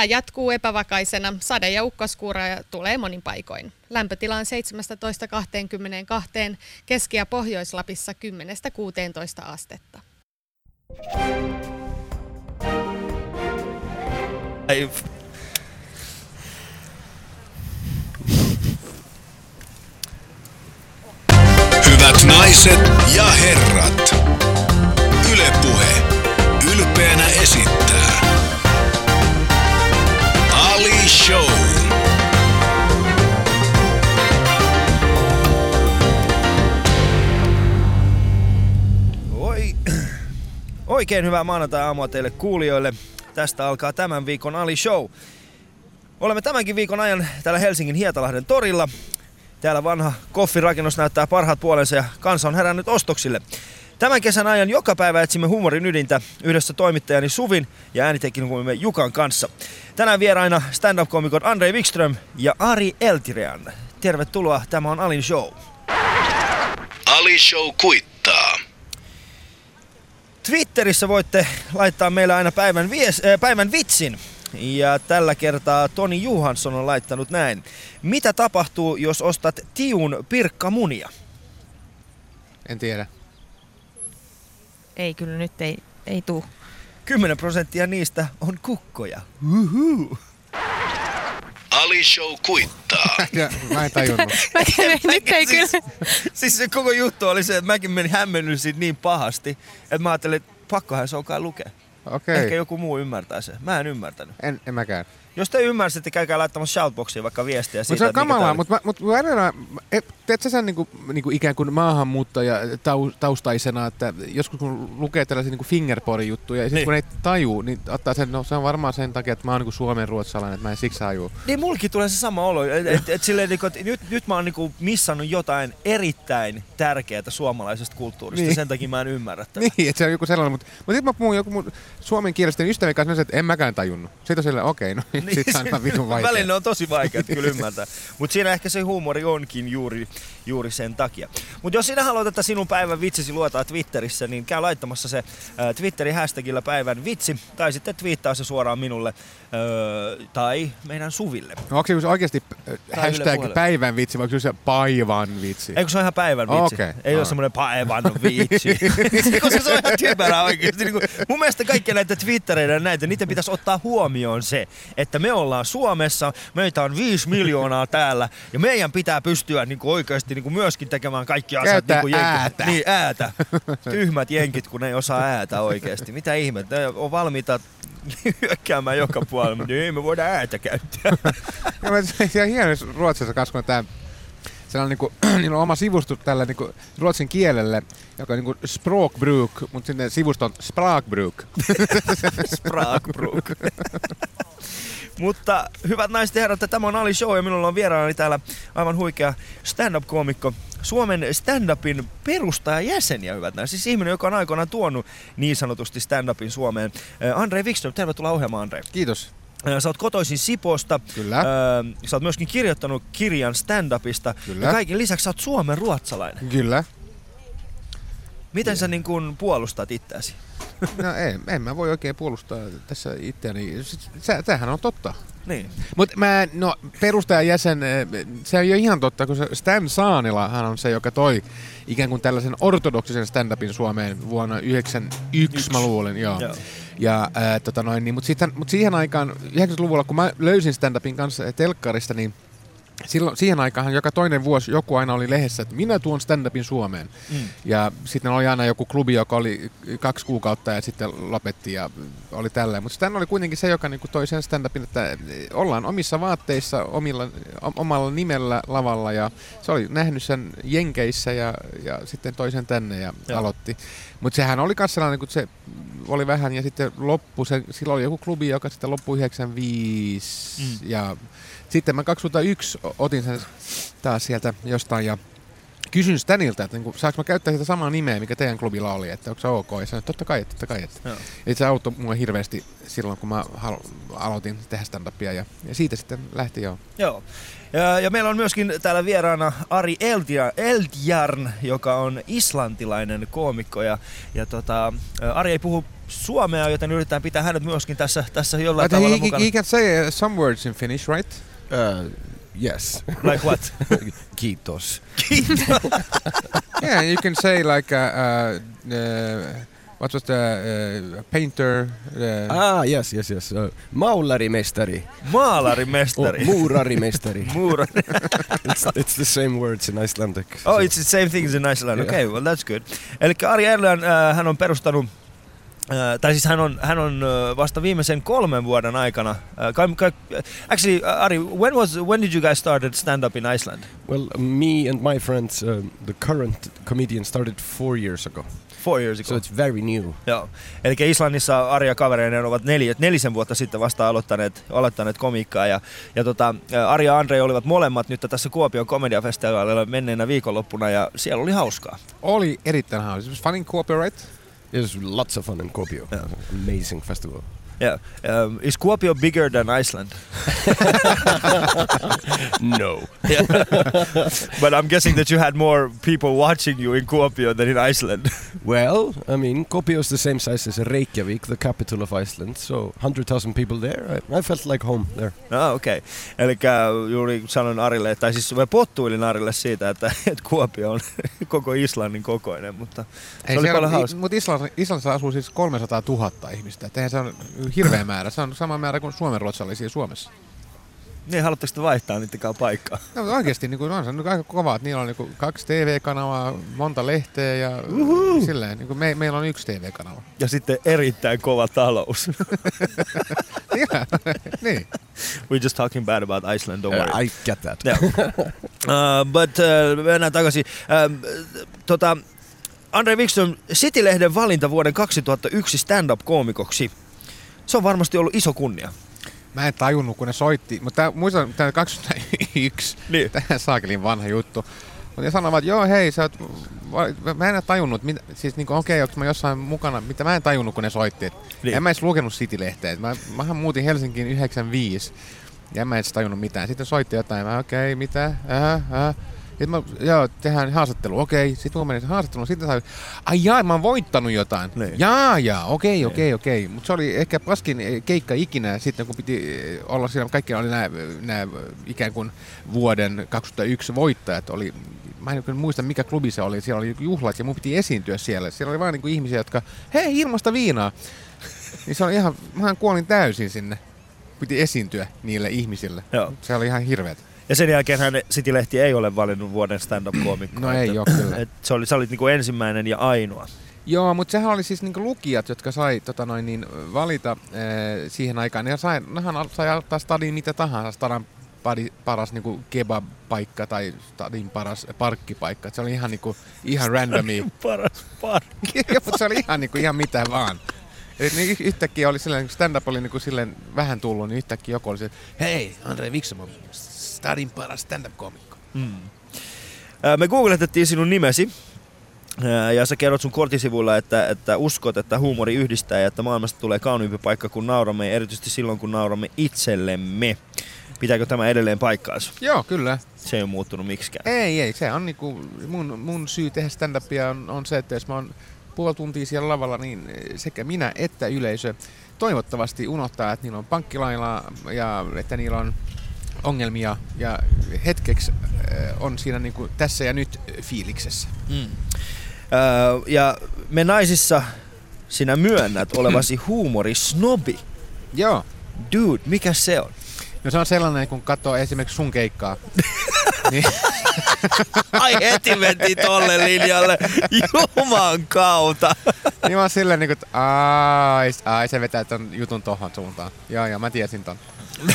Sää jatkuu epävakaisena. Sade- ja ukkoskuura tulee monin paikoin. Lämpötila on 17-22, Keski- ja Pohjois-Lapissa 10-16 astetta. Hyvät naiset ja herrat, Ylepuhe ylpeänä esittää Show. Oi, oikein hyvää maanantai-aamua teille kuulijoille. Tästä alkaa tämän viikon Ali Show. Olemme tämänkin viikon ajan täällä Helsingin Hietalahden torilla. Täällä vanha koffirakennus näyttää parhaat puolensa ja kansa on herännyt ostoksille. Tämän kesän ajan joka päivä etsimme huumorin ydintä yhdessä toimittajani Suvin ja äänitekniikumme Jukan kanssa. Tänään vieraina stand-up-komikot Andrei Wikström ja Ari Eltirean. Tervetuloa, tämä on Alin Show. Ali Show kuittaa. Twitterissä voitte laittaa meille aina päivän, vies, äh, päivän vitsin. Ja tällä kertaa Toni Juhansson on laittanut näin. Mitä tapahtuu, jos ostat tiun pirkkamunia? En tiedä. Ei kyllä nyt ei, ei tuu. 10 prosenttia niistä on kukkoja. Uhu. Ali Show kuittaa. Ja, mä en tajunnut. Mä nyt ei kyllä. Siis, siis se koko juttu oli se, että mäkin menin hämmennyn siitä niin pahasti, että mä ajattelin, että pakkohan se on kai lukea. Okei. Ehkä joku muu ymmärtää sen. Mä en ymmärtänyt. En, en mäkään. Jos te ymmärsitte, käykää laittamassa shoutboxiin vaikka viestiä siitä, Mutta se on kamalaa, mutta mut, mut välillä, et, teet sä sen niinku, niinku ikään kuin maahanmuuttaja tau, taustaisena, että joskus kun lukee tällaisia niinku fingerpori-juttuja ja sitten Niin. kun ei tajuu, niin ottaa sen, no se on varmaan sen takia, että mä oon niinku suomen ruotsalainen, että mä en siksi tajuu. Niin mulkin tulee se sama olo, että et, et, silleen, niinku, et nyt, nyt mä oon niinku missannut jotain erittäin tärkeää suomalaisesta kulttuurista, niin. Sen takia mä en ymmärrä tätä. Niin, että se on joku sellainen, mutta, mutta sitten mä puhun joku mun suomen kielestä ystävän kanssa, että en mäkään tajunnut. Sitten on silleen, okei, no niin, sit on ihan vitun vaikea. Välillä on tosi vaikea kyllä ymmärtää. Mutta siinä ehkä se huumori onkin juuri, juuri sen takia. Mutta jos sinä haluat, että sinun päivän vitsisi luetaan Twitterissä, niin käy laittamassa se äh, Twitterin hashtagilla päivän vitsi, tai sitten twiittaa se suoraan minulle äh, tai meidän Suville. No, onko se oikeasti äh, hashtag päivän vitsi, vai onko se paivan vitsi? Eikö se on ihan päivän vitsi? Okei, Ei ole alright. semmoinen päivän vitsi. Koska se on ihan typerää oikeasti. Niin kuin, mun mielestä kaikkia näitä twittereitä ja näitä, niiden pitäisi ottaa huomioon se, että me ollaan Suomessa, meitä on viisi miljoonaa täällä, ja meidän pitää pystyä niin kuin oikeasti niin kuin myöskin tekemään kaikki asiat Käyttää niin kuin jenkit. äätä. Niin, äätä. Tyhmät jenkit, kun ne ei osaa äätä oikeasti. Mitä ihmettä, ne on valmiita hyökkäämään joka puolella, mutta ei me voida äätä käyttää. Ja mä- se on hieno, jos Ruotsissa kasvaa tämä siellä on, niinku, niillä on oma sivusto tällä niinku, ruotsin kielelle, joka on niinku språkbruk, mutta sinne sivusto on språkbruk. Spraakbruk. Mutta hyvät naiset ja herrat, tämä on Ali Show ja minulla on vieraani täällä aivan huikea stand-up-koomikko. Suomen stand-upin perustajajäseniä, hyvät naiset. Siis ihminen, joka on aikoinaan tuonut niin sanotusti stand-upin Suomeen. Äh, Andrei Wikström, tervetuloa ohjelmaan Andrei. Kiitos. Äh, Sä oot kotoisin Siposta. Kyllä. Äh, Sä oot myöskin kirjoittanut kirjan stand-upista. Kyllä. Ja kaiken lisäksi sä oot Suomen ruotsalainen. Kyllä. Miten sä niin kun puolustat itseäsi? No en, en mä voi oikein puolustaa tässä itseäni. Tämähän on totta. Niin. Mutta mä, no perustajajäsen, eh, se ei ole ihan totta, kun Stan Saanilahan on se, joka toi ikään kuin tällaisen ortodoksisen stand-upin Suomeen vuonna 1991, mä luulen, joo. Joo. Ja, ää, tota noin, niin, mutta mut siihen aikaan, 90-luvulla, kun mä löysin stand-upin kanssa telkkarista, niin silloin, siihen aikaan joka toinen vuosi joku aina oli lehdessä, että minä tuon stand-upin Suomeen. Mm. Ja sitten oli aina joku klubi, joka oli kaksi kuukautta ja sitten lopetti ja oli tälleen. Mutta Stan oli kuitenkin se, joka niinku toi sen stand-upin, että ollaan omissa vaatteissa, omilla, omalla nimellä lavalla ja se oli nähnyt sen Jenkeissä ja, ja sitten toi sen tänne ja Joo. Aloitti. Mutta sehän oli kanssa sellainen, kun se oli vähän ja sitten loppu, se, silloin oli joku klubi, joka sitten loppui 95 Mm. mm. ja sitten mä 2001 otin sen taas sieltä jostain ja kysyn Stanilta, että niinku, saanko mä käyttää sitä samaa nimeä, mikä teidän klubilla oli, että onko se ok? Ja sanoin, totta kai, totta kai. Että. Joo. Et se auttoi mua hirveästi silloin, kun mä aloitin tehdä stand-upia ja, ja siitä sitten lähti jo. Joo. Ja, ja meillä on myöskin täällä vieraana Ari Eldjarn, joka on islantilainen koomikko. Ja, ja tota, ä, Ari ei puhu suomea, joten yritetään pitää hänet myöskin tässä, tässä jollain But tavalla he, mukana. he can say some words in Finnish, right? Uh, yes. Like what? Kiitos. yeah, you can say like uh, uh, uh, what was the uh, painter? Uh, Ah, yes, yes, yes. Uh, maularimestari. Maalarimestari. Oh, muurarimestari. Muurari. it's, it's the same words in Icelandic. Oh, so- it's the same thing in Iceland. Yeah. Okay, well that's good. Eli Ari Erlän, äh, hän on perustanut äh, tai siis hän on, hän on äh, vasta viimeisen kolmen vuoden aikana. Äh, actually, Ari, when was when did you guys started stand up in Iceland? Well, me and my friends, uh, the current comedian, started four years ago. Four years ago. So it's very new. Joo. Eli Islannissa Ari ja kavereinen ovat neljä, nelisen vuotta sitten vasta aloittaneet, aloittaneet komiikkaa. Ja, ja tota, Ari ja Andre olivat molemmat nyt tässä Kuopion komediafestivaalilla menneenä viikonloppuna ja siellä oli hauskaa. oli erittäin hauska. It was fun in Kuopio, right? It was lots of fun in Kuopio. Yeah. Amazing festival. Yeah. Um, is Kuopio bigger than Iceland? no. But I'm guessing that you had more people watching you in Kuopio than in Iceland. Well, I mean, Kuopio is the same size as Reykjavik, the capital of Iceland. So 100,000 people there. I, I felt like home there. ah, okei. Okay. Eli juuri sanoin Arille, tai siis mä pottuilin Arille siitä, että, että Kuopio on koko Islannin kokoinen, mutta se oli paljon hauska. Mutta Islannissa, Islannissa asuu siis 300 000 ihmistä. Et eihän se on hirveä määrä. Se on sama määrä kuin suomen ruotsalaisia Suomessa. Niin, haluatteko te vaihtaa niittenkaan paikkaa? No, oikeasti niin kuin, on se niin aika kova, että niillä on niin kuin, kaksi TV-kanavaa, monta lehteä ja silleen. Niin kuin me, meillä on yksi TV-kanava. Ja sitten erittäin kova talous. Ja, niin. We're just talking bad about Iceland, don't worry. Uh, I get that. Yeah. uh, but uh, mennään takaisin. Um, tota, Andre Wikström, City-lehden valinta vuoden 2001 stand-up-koomikoksi. Se on varmasti ollut iso kunnia. Mä en tajunnut, kun ne soitti, mutta tää, muistan, tämä 2001, Niin. tämä saakelin vanha juttu. Mutta ne sanoivat, että joo hei, sä oot, mä en tajunnut, mitä, siis niinku, okei, onko mä jossain mukana, mitä mä en tajunnut, kun ne soitti. Et Niin. En mä edes lukenut City-lehteä. Mä, mähän muutin Helsinkiin 95 ja en mä edes tajunnut mitään. Sitten soitti jotain, mä okei, mitä, ähä, ähä. Sitten mä, joo, tehdään haastattelu, okei. Sitten mä menin haastatteluun, sitten sai, ai jaa, mä oon voittanut jotain. Niin. Jaa, jaa, okei, okei, okei. Mutta se oli ehkä paskin eh, keikka ikinä sitten, kun piti eh, olla siinä, kaikki oli nämä, ikään kuin vuoden 2001 voittajat. Oli, mä en muista, mikä klubi se oli. Siellä oli juhlat ja mun piti esiintyä siellä. Siellä oli vain niin ihmisiä, jotka, hei, ilmasta viinaa. niin se oli ihan, mähän kuolin täysin sinne. Piti esiintyä niille ihmisille. Joo. Se oli ihan hirveet. Ja sen jälkeen hän City-lehti ei ole valinnut vuoden stand-up-koomikkoa. No ei Että- oo kyllä. Et se oli, sä olit niinku ensimmäinen ja ainoa. Joo, mutta sehän oli siis niinku lukijat, jotka sai tota noin, niin, valita ee, siihen aikaan. Ja sai, nehän sai ottaa stadin mitä tahansa, stadan pari, paras niinku kebab-paikka tai stadin paras parkkipaikka. Et se oli ihan, niinku, ihan randomi. Paras parkki. mutta se oli ihan, niinku, ihan mitä vaan. Eli niin yhtäkkiä oli silleen, kun stand-up oli niinku silleen vähän tullut, niin yhtäkkiä joku oli silleen, hei, Andre Wikström on stadin paras stand-up-komikko. Ää, Me googletettiin sinun nimesi. Ää, Ja sä kerrot sun kortisivuilla, että, että uskot, että huumori yhdistää ja että maailmasta tulee kauniimpi paikka, kun nauramme, ja erityisesti silloin, kun nauramme itsellemme. Pitääkö tämä edelleen paikkaansa? Joo, kyllä. Se ei ole muuttunut miksikään. Ei, ei. Se on niinku, mun, mun syy tehdä stand-upia on, on se, että jos mä oon puoli tuntia siellä lavalla, niin sekä minä että yleisö toivottavasti unohtaa, että niillä on pankkilailla ja että niillä on ongelmia ja hetkeksi äh, on siinä niinku tässä ja nyt fiiliksessä. Mm. Ää, Ja me naisissa sinä myönnät olevasi huumorisnobi. Joo. Dude, mikä se on? No se on sellainen, kun katsoo esimerkiksi sun keikkaa. niin, Ai heti mentiin tolle linjalle. Juman kautta. niin mä oon silleen, niin kuin, että ai, ai, se vetää ton jutun tohon suuntaan. Joo, joo, mä tiesin ton.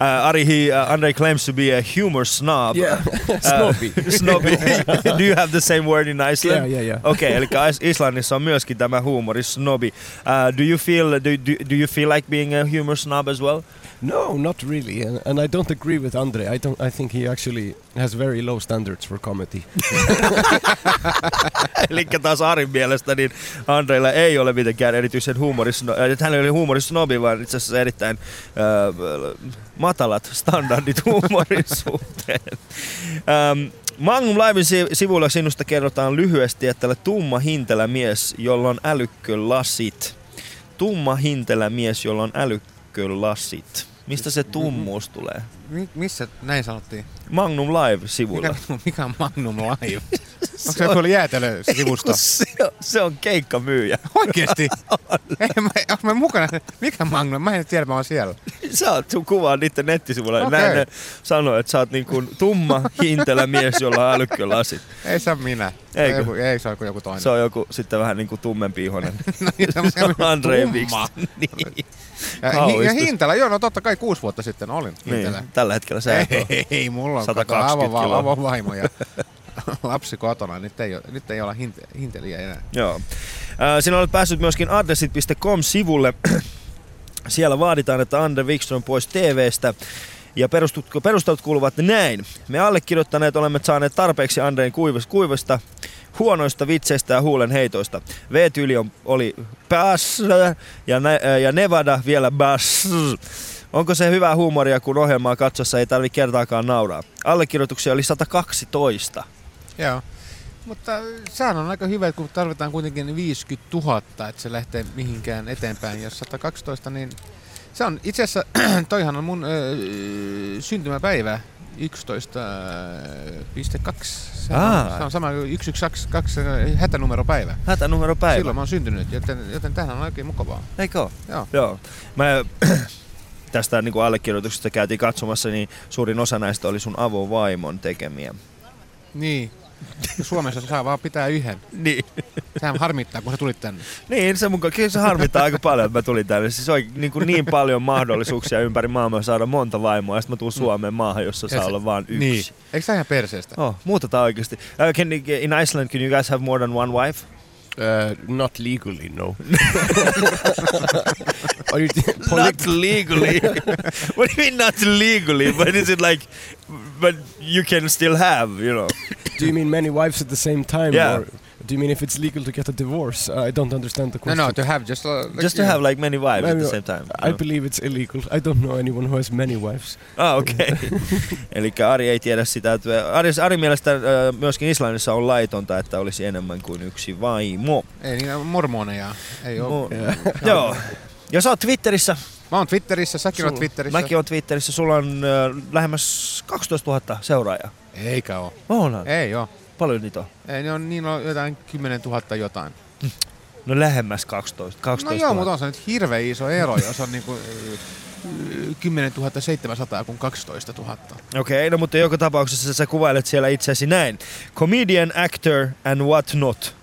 uh, Ari, he, uh, Andre claims to be a humor snob. Yeah, snobby. snobby. Do you have the same word in Iceland? Yeah, yeah, yeah. Okei, okay, eli Is- Islannissa on myöskin tämä huumori snobi. Uh, do you feel do, do, do you feel like being a humor snob as well? No, not really, and, and I don't agree with Andre. I don't. I think he actually has very low standards for comedy. Eli taas Arin mielestä niin Andreilla ei ole mitenkään erityisen huumoris, että hän ei ole huumorisnobi, vaan itse asiassa erittäin äh, matalat standardit huumorin suhteen. Ähm, Magnum Livein si- sivuilla sinusta kerrotaan lyhyesti, että olet tumma hintelä mies, jolla on älykkölasit. Tumma hintelä mies, jolla on älykkölasit. Mistä se tummuus tulee? Mi- missä näin sanottiin? Magnum Live-sivuilla. Mikä, mikä on Magnum Live? Onko se joku jäätelösivusto? se, on, se on keikkamyyjä. Oikeesti? Ei, mä, onko mä mukana? Mikä Magnum? Mä en tiedä, mä oon siellä. Sä oot sun kuvaa niiden nettisivuilla. Okay. Näin ne sanoo, että sä oot niin kuin tumma, hintelä mies, jolla on älykkölasit. Ei se minä. Eikö? Joku, ei se ole joku toinen. Se on joku sitten vähän niin kuin tummempiihonen. No, se on Andre tumma. Wikström. niin. Ja, ja. Hintälä, joo, no totta kai kuusi vuotta sitten olin Hintälä. niin. Tällä hetkellä sä et ole. Ei, ei, mulla on 120 kato avo, kiloa. avovaimo ja lapsi kotona. Nyt ei, nyt ei olla hinte, hinteliä enää. Joo. Äh, Sinä olet päässyt myöskin adressit.com-sivulle. Siellä vaaditaan, että Andre Wikström pois TVstä. Ja perustut- perustelut kuuluvat näin. Me allekirjoittaneet olemme saaneet tarpeeksi Andreen kuivasta, kuivasta huonoista vitseistä ja huulen heitoista. V-tyyli on, oli bass ja, ne, ja Nevada vielä bass. Onko se hyvää huumoria, kun ohjelmaa katsossa ei tarvi kertaakaan nauraa? Allekirjoituksia oli 112. Joo. Mutta sehän on aika hyvä, kun tarvitaan kuitenkin 50 000, että se lähtee mihinkään eteenpäin. Jos 112, niin se on itse asiassa, toihan on mun öö, syntymäpäivä 11.2. Se, Aa. on- se on sama kuin 112 hätänumeropäivä. Hätänumeropäivä. Silloin mä oon syntynyt, joten, joten tämähän on oikein mukavaa. Eikö oo? Joo. Joo. Mä tästä niin kuin allekirjoituksesta käytiin katsomassa, niin suurin osa näistä oli sun avovaimon tekemiä. Niin. Suomessa saa vaan pitää yhden. Niin. Sehän harmittaa, kun sä tulit tänne. Niin, se, kyllä se harmittaa aika paljon, että mä tulin tänne. Siis on niin, kuin niin paljon mahdollisuuksia ympäri maailmaa saada monta vaimoa, ja sitten mä tuun Suomeen maahan, jossa saa se- olla vain yksi. Niin. Eikö sä ihan perseestä? Oh, muutetaan oikeasti. Uh, can, in Iceland, can you guys have more than one wife? Uh, not legally, no. Are you not legally. what do you mean not legally? But is it like, but you can still have, you know? do you mean many wives at the same time? Yeah. Or do you mean if it's legal to get a divorce? I don't understand the No, question. no, to have just... Uh, like, Just to you have like many wives at the same time. I no? believe it's illegal. I don't know anyone who has many wives. Ah, okei. Okay. Eli Ari ei tiedä sitä. Että Ari, Ari mielestä äh, myöskin Islannissa on laitonta, että olisi enemmän kuin yksi vaimo. Ei niin mormoneja. Ei oo. Mo- Joo. Ja sä oot Twitterissä. Mä oon Twitterissä, säkin oot Sulla- Twitterissä. Mäkin oon Twitterissä. Sulla on äh, lähemmäs 12 000 seuraajaa. Eikä oo. Onhan. Ei oo. Paljon niitä on. Ei, ne on, niin on jotain 10 000 jotain. No lähemmäs 12. 12 No 000. joo, mutta on se nyt hirveä iso ero, jos on niinku ö, 10 700 kuin 12 000. Okei, okay, no mutta joka tapauksessa sä kuvailet siellä itseäsi näin. Comedian, actor and what not.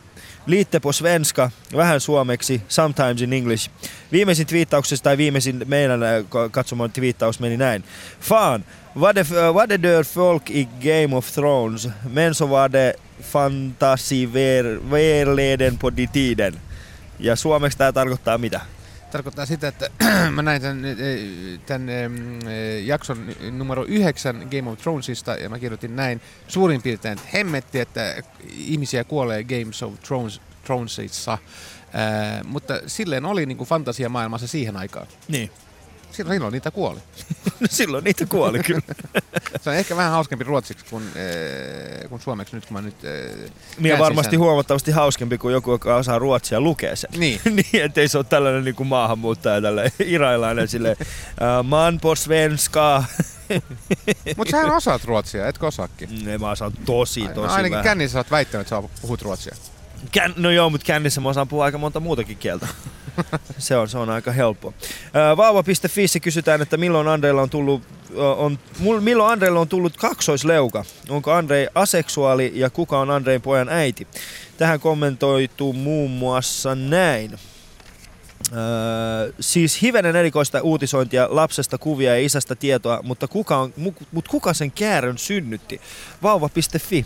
Lite på svenska, vähän suomeksi, sometimes in English. Viimeisin twiittauksessa tai viimeisin meidän äh, katsomaan twiittaus meni näin. Fan, vad äh, vad är dör folk i Game of Thrones, men så var det fantasiverleden på de tiden. Ja suomeksi tämä tarkoittaa mitä? Tarkoittaa sitä, että mä näin tämän, eh, tämän em, eh, jakson numero 9 Game of Thronesista ja mä kirjoitin näin suurin piirtein, että hemmetti, että ihmisiä kuolee Games of Thrones, Thronesissa. Ää, mutta silleen oli niinku fantasiamaailmassa siihen aikaan. Niin. Silloin, silloin niitä kuoli. Silloin niitä kuoli kyllä. Se on ehkä vähän hauskempi ruotsiksi kuin, äh, kuin suomeksi nyt, kun mä nyt äh, ja käänsin varmasti sen. huomattavasti hauskempi kuin joku, joka osaa ruotsia lukea sen. Niin. niin, ettei se ole tällainen niin kuin maahanmuuttaja, tällainen irailainen silleen, uh, man på svenska. Mutta sähän osaat ruotsia, etkö osaakin? Ne mä osaan tosi, tosi no, ainakin vähän. kännissä sä oot väittänyt, että sä puhut ruotsia. Kän, no joo, mutta kännissä mä osaan puhua aika monta muutakin kieltä. se, on, se on aika helppo. Vaava.fi kysytään, että milloin Andreilla on tullut on, milloin Andreilla on tullut kaksoisleuka? Onko Andrei aseksuaali ja kuka on Andrein pojan äiti? Tähän kommentoitu muun muassa näin. Öö, siis hivenen erikoista uutisointia, lapsesta kuvia ja isästä tietoa, mutta kuka, on, mu, mut kuka sen käärön synnytti? Vauva.fi.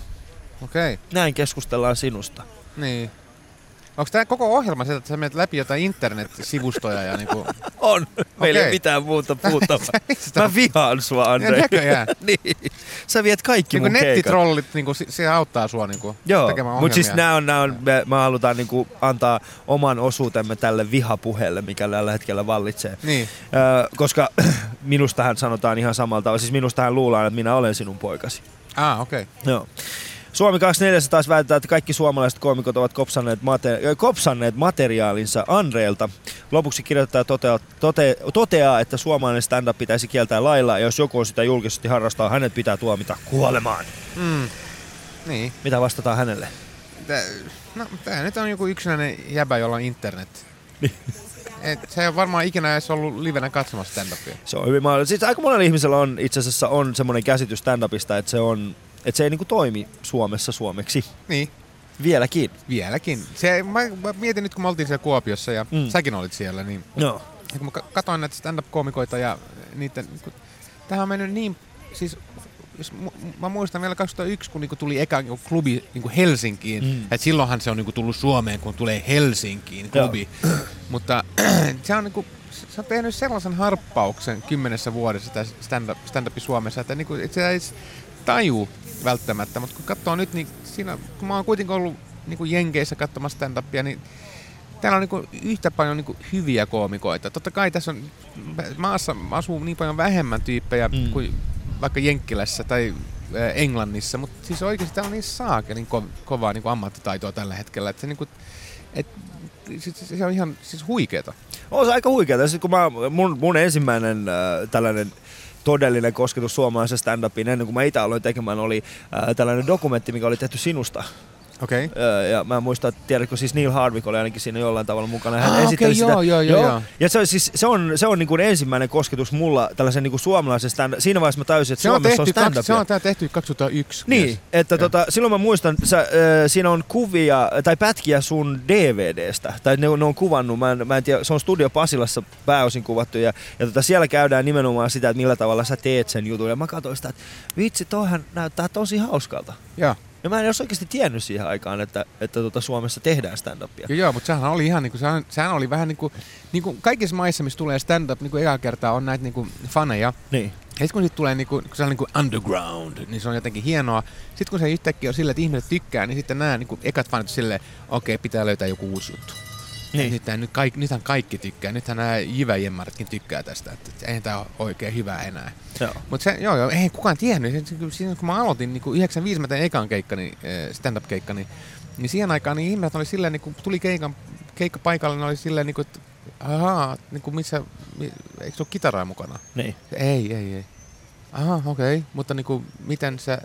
Okei, okay. Näin keskustellaan sinusta. Niin. Onko tämä koko ohjelma sieltä, että sä menet läpi jotain internet-sivustoja ja niinku... On. Meillä ei mitään muuta puhuttavaa. Mä vihaan sua, Andre. Näköjään. niin. Sä viet kaikki Niinku mun keikat. nettitrollit, niinku, se auttaa sua niinku Joo, tekemään mutta siis nää on, nää on, me, me halutaan niinku antaa oman osuutemme tälle vihapuheelle, mikä tällä hetkellä vallitsee. Niin, Öö, koska minustahan sanotaan ihan samalta, siis minustahan luullaan, että minä olen sinun poikasi. ah okei. Okay. Joo. Suomi 24 taas väitetään, että kaikki suomalaiset koomikot ovat kopsanneet, mate- ö, kopsanneet materiaalinsa Andreelta. Lopuksi kirjoittaa toteaa, tote, toteaa, että suomalainen stand-up pitäisi kieltää lailla, ja jos joku on sitä julkisesti harrastaa, hänet pitää tuomita kuolemaan. Mm. Niin. Mitä vastataan hänelle? Tää, no, tää nyt on joku yksinäinen jäbä, jolla on internet. Et se ei ole varmaan ikinä edes ollut livenä katsomassa stand-upia. Se on hyvin mahdollista. Siis aika monella ihmisellä on itse asiassa on semmoinen käsitys stand-upista, että se, on, että se ei niinku toimi Suomessa suomeksi. Niin, Vieläkin. vieläkin. Se, mä, mä mietin nyt, kun me oltiin siellä Kuopiossa ja Mm. säkin olit siellä, niin Joo. ja kun mä ka- katsoin näitä stand-up-koomikoita ja niiden... Kun, tämähän on mennyt niin... Siis jos mä muistan vielä 2001, kun niinku tuli eka niinku klubi niinku Helsinkiin. Mm. Et silloinhan se on niinku tullut Suomeen, kun tulee Helsinkiin klubi. Mutta se on, niinku, se on tehnyt sellaisen harppauksen kymmenessä vuodessa stand-up, stand-up Suomessa, että niinku, et se edes taju välttämättä. Mutta kun katsoo nyt, niin siinä, kun mä oon kuitenkin ollut niinku Jenkeissä katsomassa stand-upia, niin täällä on niinku yhtä paljon niinku hyviä koomikoita. Totta kai tässä on maassa asuu niin paljon vähemmän tyyppejä Mm. kuin vaikka Jenkkilässä tai Englannissa, mutta siis oikeasti täällä on niin saakelin ko- kovaa niinku ammattitaitoa tällä hetkellä, että se, niinku, et, siis, se on ihan siis huikeeta. On se aika huikeeta. Sitten kun mä, mun, mun ensimmäinen äh, tällainen todellinen kosketus suomalaisen stand-upiin ennen kuin mä itse aloin tekemään oli äh, tällainen dokumentti, mikä oli tehty sinusta. Okei. Okay. Öö, ja mä muistan, että tiedätkö, siis Neil Hardwick oli ainakin siinä jollain tavalla mukana. Hän Ah, okei, esitteli sitä. joo, joo, joo, joo. Ja se on, siis, se on, se on niin kuin ensimmäinen kosketus mulla tällaisen niin kuin suomalaisen stand Siinä vaiheessa mä täysin, että Se on, Suomessa tehty, on kaksi, stand se on tää tehty 2001. Niin, mies. että Joo. tota, silloin mä muistan, sä, äh, siinä on kuvia tai pätkiä sun DVDstä, tai ne, on- ne on kuvannut, mä en, mä en tiedä, se on Studio Pasilassa pääosin kuvattu, ja, ja tota, siellä käydään nimenomaan sitä, että millä tavalla sä teet sen jutun, ja mä katsoin sitä, että vitsi, toihan näyttää tosi hauskalta. Joo. Ja mä en olisi oikeasti tiennyt siihen aikaan, että, että tota Suomessa tehdään stand-upia. Joo, joo, mutta sehän oli ihan niinku, sehän, sehän oli vähän niinku, niinku kaikissa maissa, missä tulee stand-up niinku eka kertaa, on näitä niinku faneja. Niin. Ja sitten kun siitä tulee niinku, kun se on niinku underground, niin se on jotenkin hienoa. Sitten kun se yhtäkkiä on silleen, että ihmiset tykkää, niin sitten nämä niinku ekat fanit silleen, okei, pitää löytää joku uusi juttu. Niin. Niin. Nythän, nyt kaikki, nythän kaikki tykkää. Nythän nämä jyväjemmaritkin tykkää tästä. Että eihän tämä ole oikein hyvää enää. Joo. Mutta se, joo, joo, ei kukaan tiennyt. Siinä kun mä aloitin niin 95 mä tein ekan keikkani, eh, stand-up-keikkani, niin siihen aikaan niin ihmiset oli silleen, niin kun tuli keikan, keikka paikalle, niin oli silleen, niin kuin, että ahaa, niin kuin missä, mi, eikö se ole kitaraa mukana? Niin. Ei, ei, ei. Aha, okei. Okay. Mutta niin kuin, miten sä,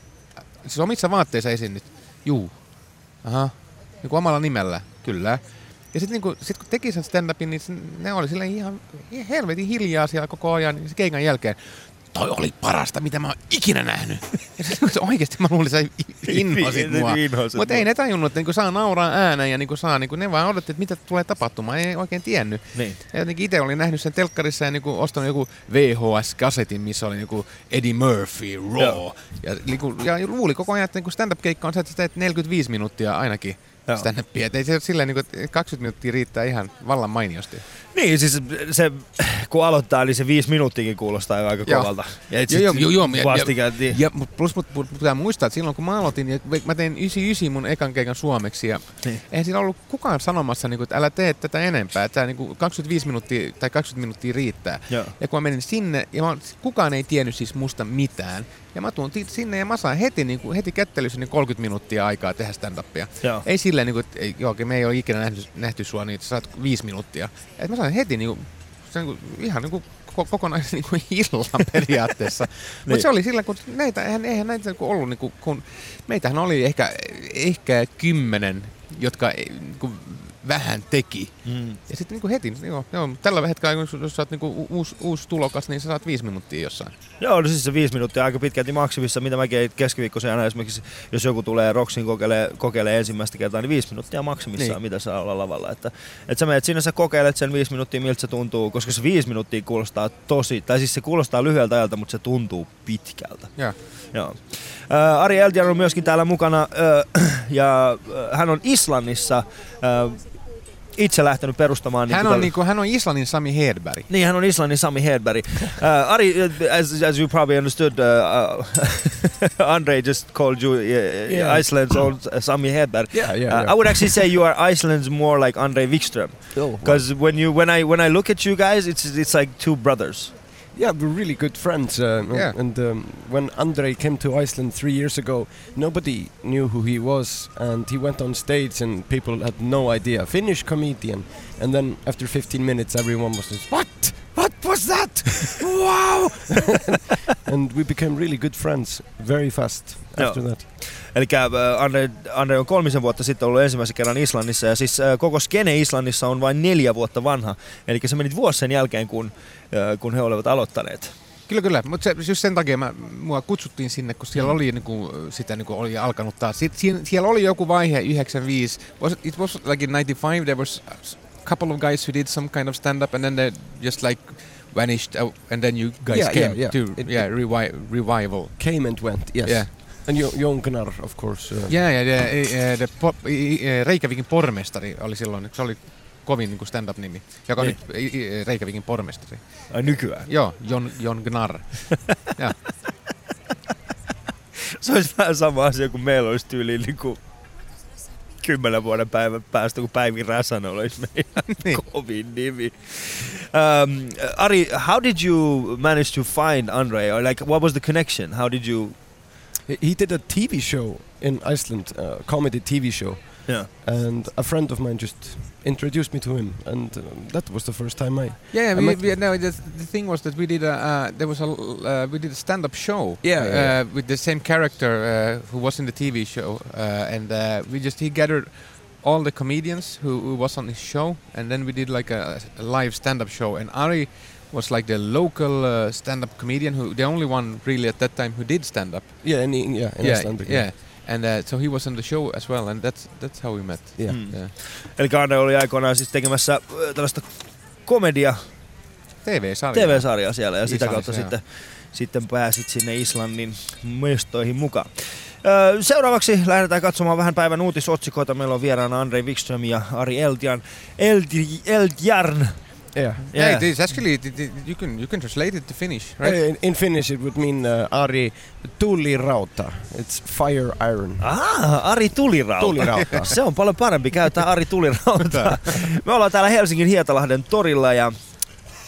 siis omissa vaatteissa esiinnyt? Juu. Aha. Niin kuin omalla nimellä, kyllä. Ja sitten niin sit kun teki sen stand-upin, niin ne oli silleen ihan helvetin hiljaa siellä koko ajan niin se keikan jälkeen. Toi oli parasta, mitä mä oon ikinä nähnyt. Ja se, se oikeasti mä luulin, että sä inhosit mua. Inhosit Mutta mua. ei ne tajunnut, että niinku saa nauraa ääneen ja niinku saa, niinku, ne vaan odotti, että mitä tulee tapahtumaan. Ei oikein tiennyt. Niin. Ja jotenkin itse olin nähnyt sen telkkarissa ja niinku ostanut joku VHS-kasetin, missä oli joku Eddie Murphy, Raw. Joo. Ja, niinku, ja luuli koko ajan, että niinku stand-up-keikka on se, että sä teet 45 minuuttia ainakin. Stand-upia. Et ei se ole silleen, niinku, että 20 minuuttia riittää ihan vallan mainiosti. Niin, siis se, kun aloittaa, niin se viisi minuuttiakin kuulostaa jo aika Joo. kovalta. Ja Joo, joo, joo, joo, ja- vastikään, niin. Ja plus mut, mut, pitää muistaa, että silloin kun mä aloitin, niin mä tein 99 mun ekan keikan suomeksi ja Niin. eihän siinä ollut kukaan sanomassa, niin kuin, että älä tee tätä enempää, että niin kuin 25 minuuttia tai 20 minuuttia riittää. Joo. Ja kun mä menin sinne, ja mä, kukaan ei tiennyt siis musta mitään. Ja mä tuun sinne ja mä saan heti, niin kuin, heti kättelyssä niin 30 minuuttia aikaa tehdä stand-upia. Joo. Ei silleen, niin kuin, että ei, joo, me ei ole ikinä nähty, nähty sua, niin saat viisi minuuttia. Et mä sain heti niin kuin, se, niin kuin, ihan niin kuin, koko, kokonaisen niin kuin illan periaatteessa. Mutta Niin. se oli sillä, kun näitä, eihän, eihän näitä niinku ollut, niin kuin, kun meitähän oli ehkä, ehkä kymmenen, jotka ei, niin kuin, vähän teki. Mm. Ja sitten niinku heti, joo, joo, tällä hetkellä, kun jos sä oot niinku uusi, uusi tulokas, niin sä saat viisi minuuttia jossain. Joo, no siis se viisi minuuttia aika pitkälti maksimissa, mitä mäkin keskiviikkoisen aina esimerkiksi, jos joku tulee Roxin kokeilee, kokeilee ensimmäistä kertaa, niin viisi minuuttia maksimissaan, niin. Niin. mitä saa olla lavalla. Että, että sä menet sinne, sä kokeilet sen viisi minuuttia, miltä se tuntuu, koska se viisi minuuttia kuulostaa tosi, tai siis se kuulostaa lyhyeltä ajalta, mutta se tuntuu pitkältä. Joo. Joo. Ää, Ari Eltian on myöskin täällä mukana ää, ja ää, hän on Islannissa itse lähtenyt perustamaan. Hän kuin on, tällä- niinku, hän on Islannin Sami Hedberg. niin, hän on Islannin Sami Hedberg. Uh, Ari, uh, as, as you probably understood, uh, uh, Andre just called you uh, Yeah. Iceland's own Sami Hedberg. Yeah, yeah, Uh, yeah. I would actually say you are Iceland's more like Andre Wikström, Oh, because when you when I when I look at you guys, it's it's like two brothers. Yeah, we're really good friends. Uh, Yeah. And um, when Andre came to Iceland three years ago, nobody knew who he was, and he went on stage, and people had no idea. Finnish comedian, and then after 15 minutes, everyone was just, "What? Was that? wow!" and we became really good friends very fast after that. Eli äh, Andre, Andre on kolmisen vuotta sitten ollut ensimmäisen kerran Islannissa ja siis äh, koko skene Islannissa on vain neljä vuotta vanha. Eli se meni vuosi sen jälkeen, kun, äh, kun he olivat aloittaneet. Kyllä, kyllä. Mutta se, just sen takia mä, mua kutsuttiin sinne, kun siellä oli niinku, sitä niinku, oli alkanut taas. Sit, siellä, siellä oli joku vaihe 95. Was it, it was like in 95 there was a couple of guys who did some kind of stand up and then they just like vanished out, and then you guys Yeah, came yeah, yeah. to It- yeah revi- revival. Came and went, yes. Yeah. And jo- Jon Gunnar, of course. Uh, Yeah, yeah, yeah, yeah, the po, i- i- Reykjavikin pormestari oli silloin, se oli kovin niin stand-up-nimi, joka on Niin. nyt Reykjavikin pormestari. Ai nykyään. Joo, Jon, Jon Gnarr. ja. Se olisi vähän sama asia, kun meillä olisi tyyliin niin kuin kymmenen vuoden päästä, kun Päivi Räsänen olisi meidän Niin. kovin nimi. Um, Ari, how did you manage to find Andre? Or like, what was the connection? How did you... he- did a TV show in Iceland, uh, comedy TV show. Yeah. and a friend of mine just introduced me to him, and uh, that was the first time I. Yeah, I we, we, no, the, the thing was that we did a uh, there was a uh, we did a stand-up show. Yeah, yeah, yeah. Uh, with the same character uh, who was in the TV show, uh, and uh, we just he gathered all the comedians who, who was on his show, and then we did like a, a live stand-up show. And Ari was like the local uh, stand-up comedian who the only one really at that time who did stand-up. Yeah, in, in- yeah, yeah, Iceland. yeah. And uh, so he was on the show as well, and that's that's how we met. Yeah. Mm. Yeah. Eli Andre oli aikoinaan siis tekemässä äh, tällaista komedia TV-sarja. TV-sarjaa siellä ja sitä kautta joo. sitten, sitten pääsit sinne Islannin mestoihin mukaan. Seuraavaksi lähdetään katsomaan vähän päivän uutisotsikoita. Meillä on vieraana Andre Wikström ja Ari Eltjan. Elti, Eltjarn. Yeah. Yeah, it is actually it, it, you can you can translate it to Finnish, right? Uh, in, in Finnish, it would mean uh, Ari Tulirauta. It's fire iron. Ah, Ari Tulirauta. Tulirauta. Se on paljon parempi käyttää Ari Tulirauta. Me ollaan täällä Helsingin Hietalahden torilla ja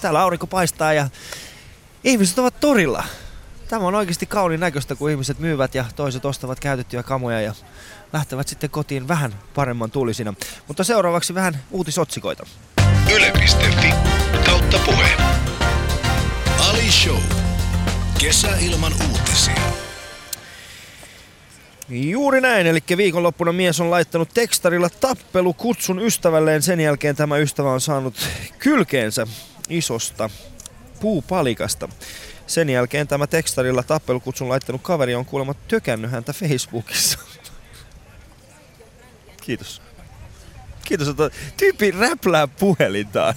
täällä aurinko paistaa ja ihmiset ovat torilla. Tämä on oikeasti kauniin näköistä, kun ihmiset myyvät ja toiset ostavat käytettyjä kamoja ja lähtevät sitten kotiin vähän paremman tulisina. Mutta seuraavaksi vähän uutisotsikoita. Yle.fi kautta puhe. Ali Show. Kesä ilman uutisia. Juuri näin, eli viikonloppuna mies on laittanut tekstarilla tappelukutsun ystävälleen. Sen jälkeen tämä ystävä on saanut kylkeensä isosta puupalikasta. Sen jälkeen tämä tekstarilla tappelukutsun laittanut kaveri on kuulemma tökännyt häntä Facebookissa. Kiitos. Kiitos, että tyyppi räplää puhelintaan.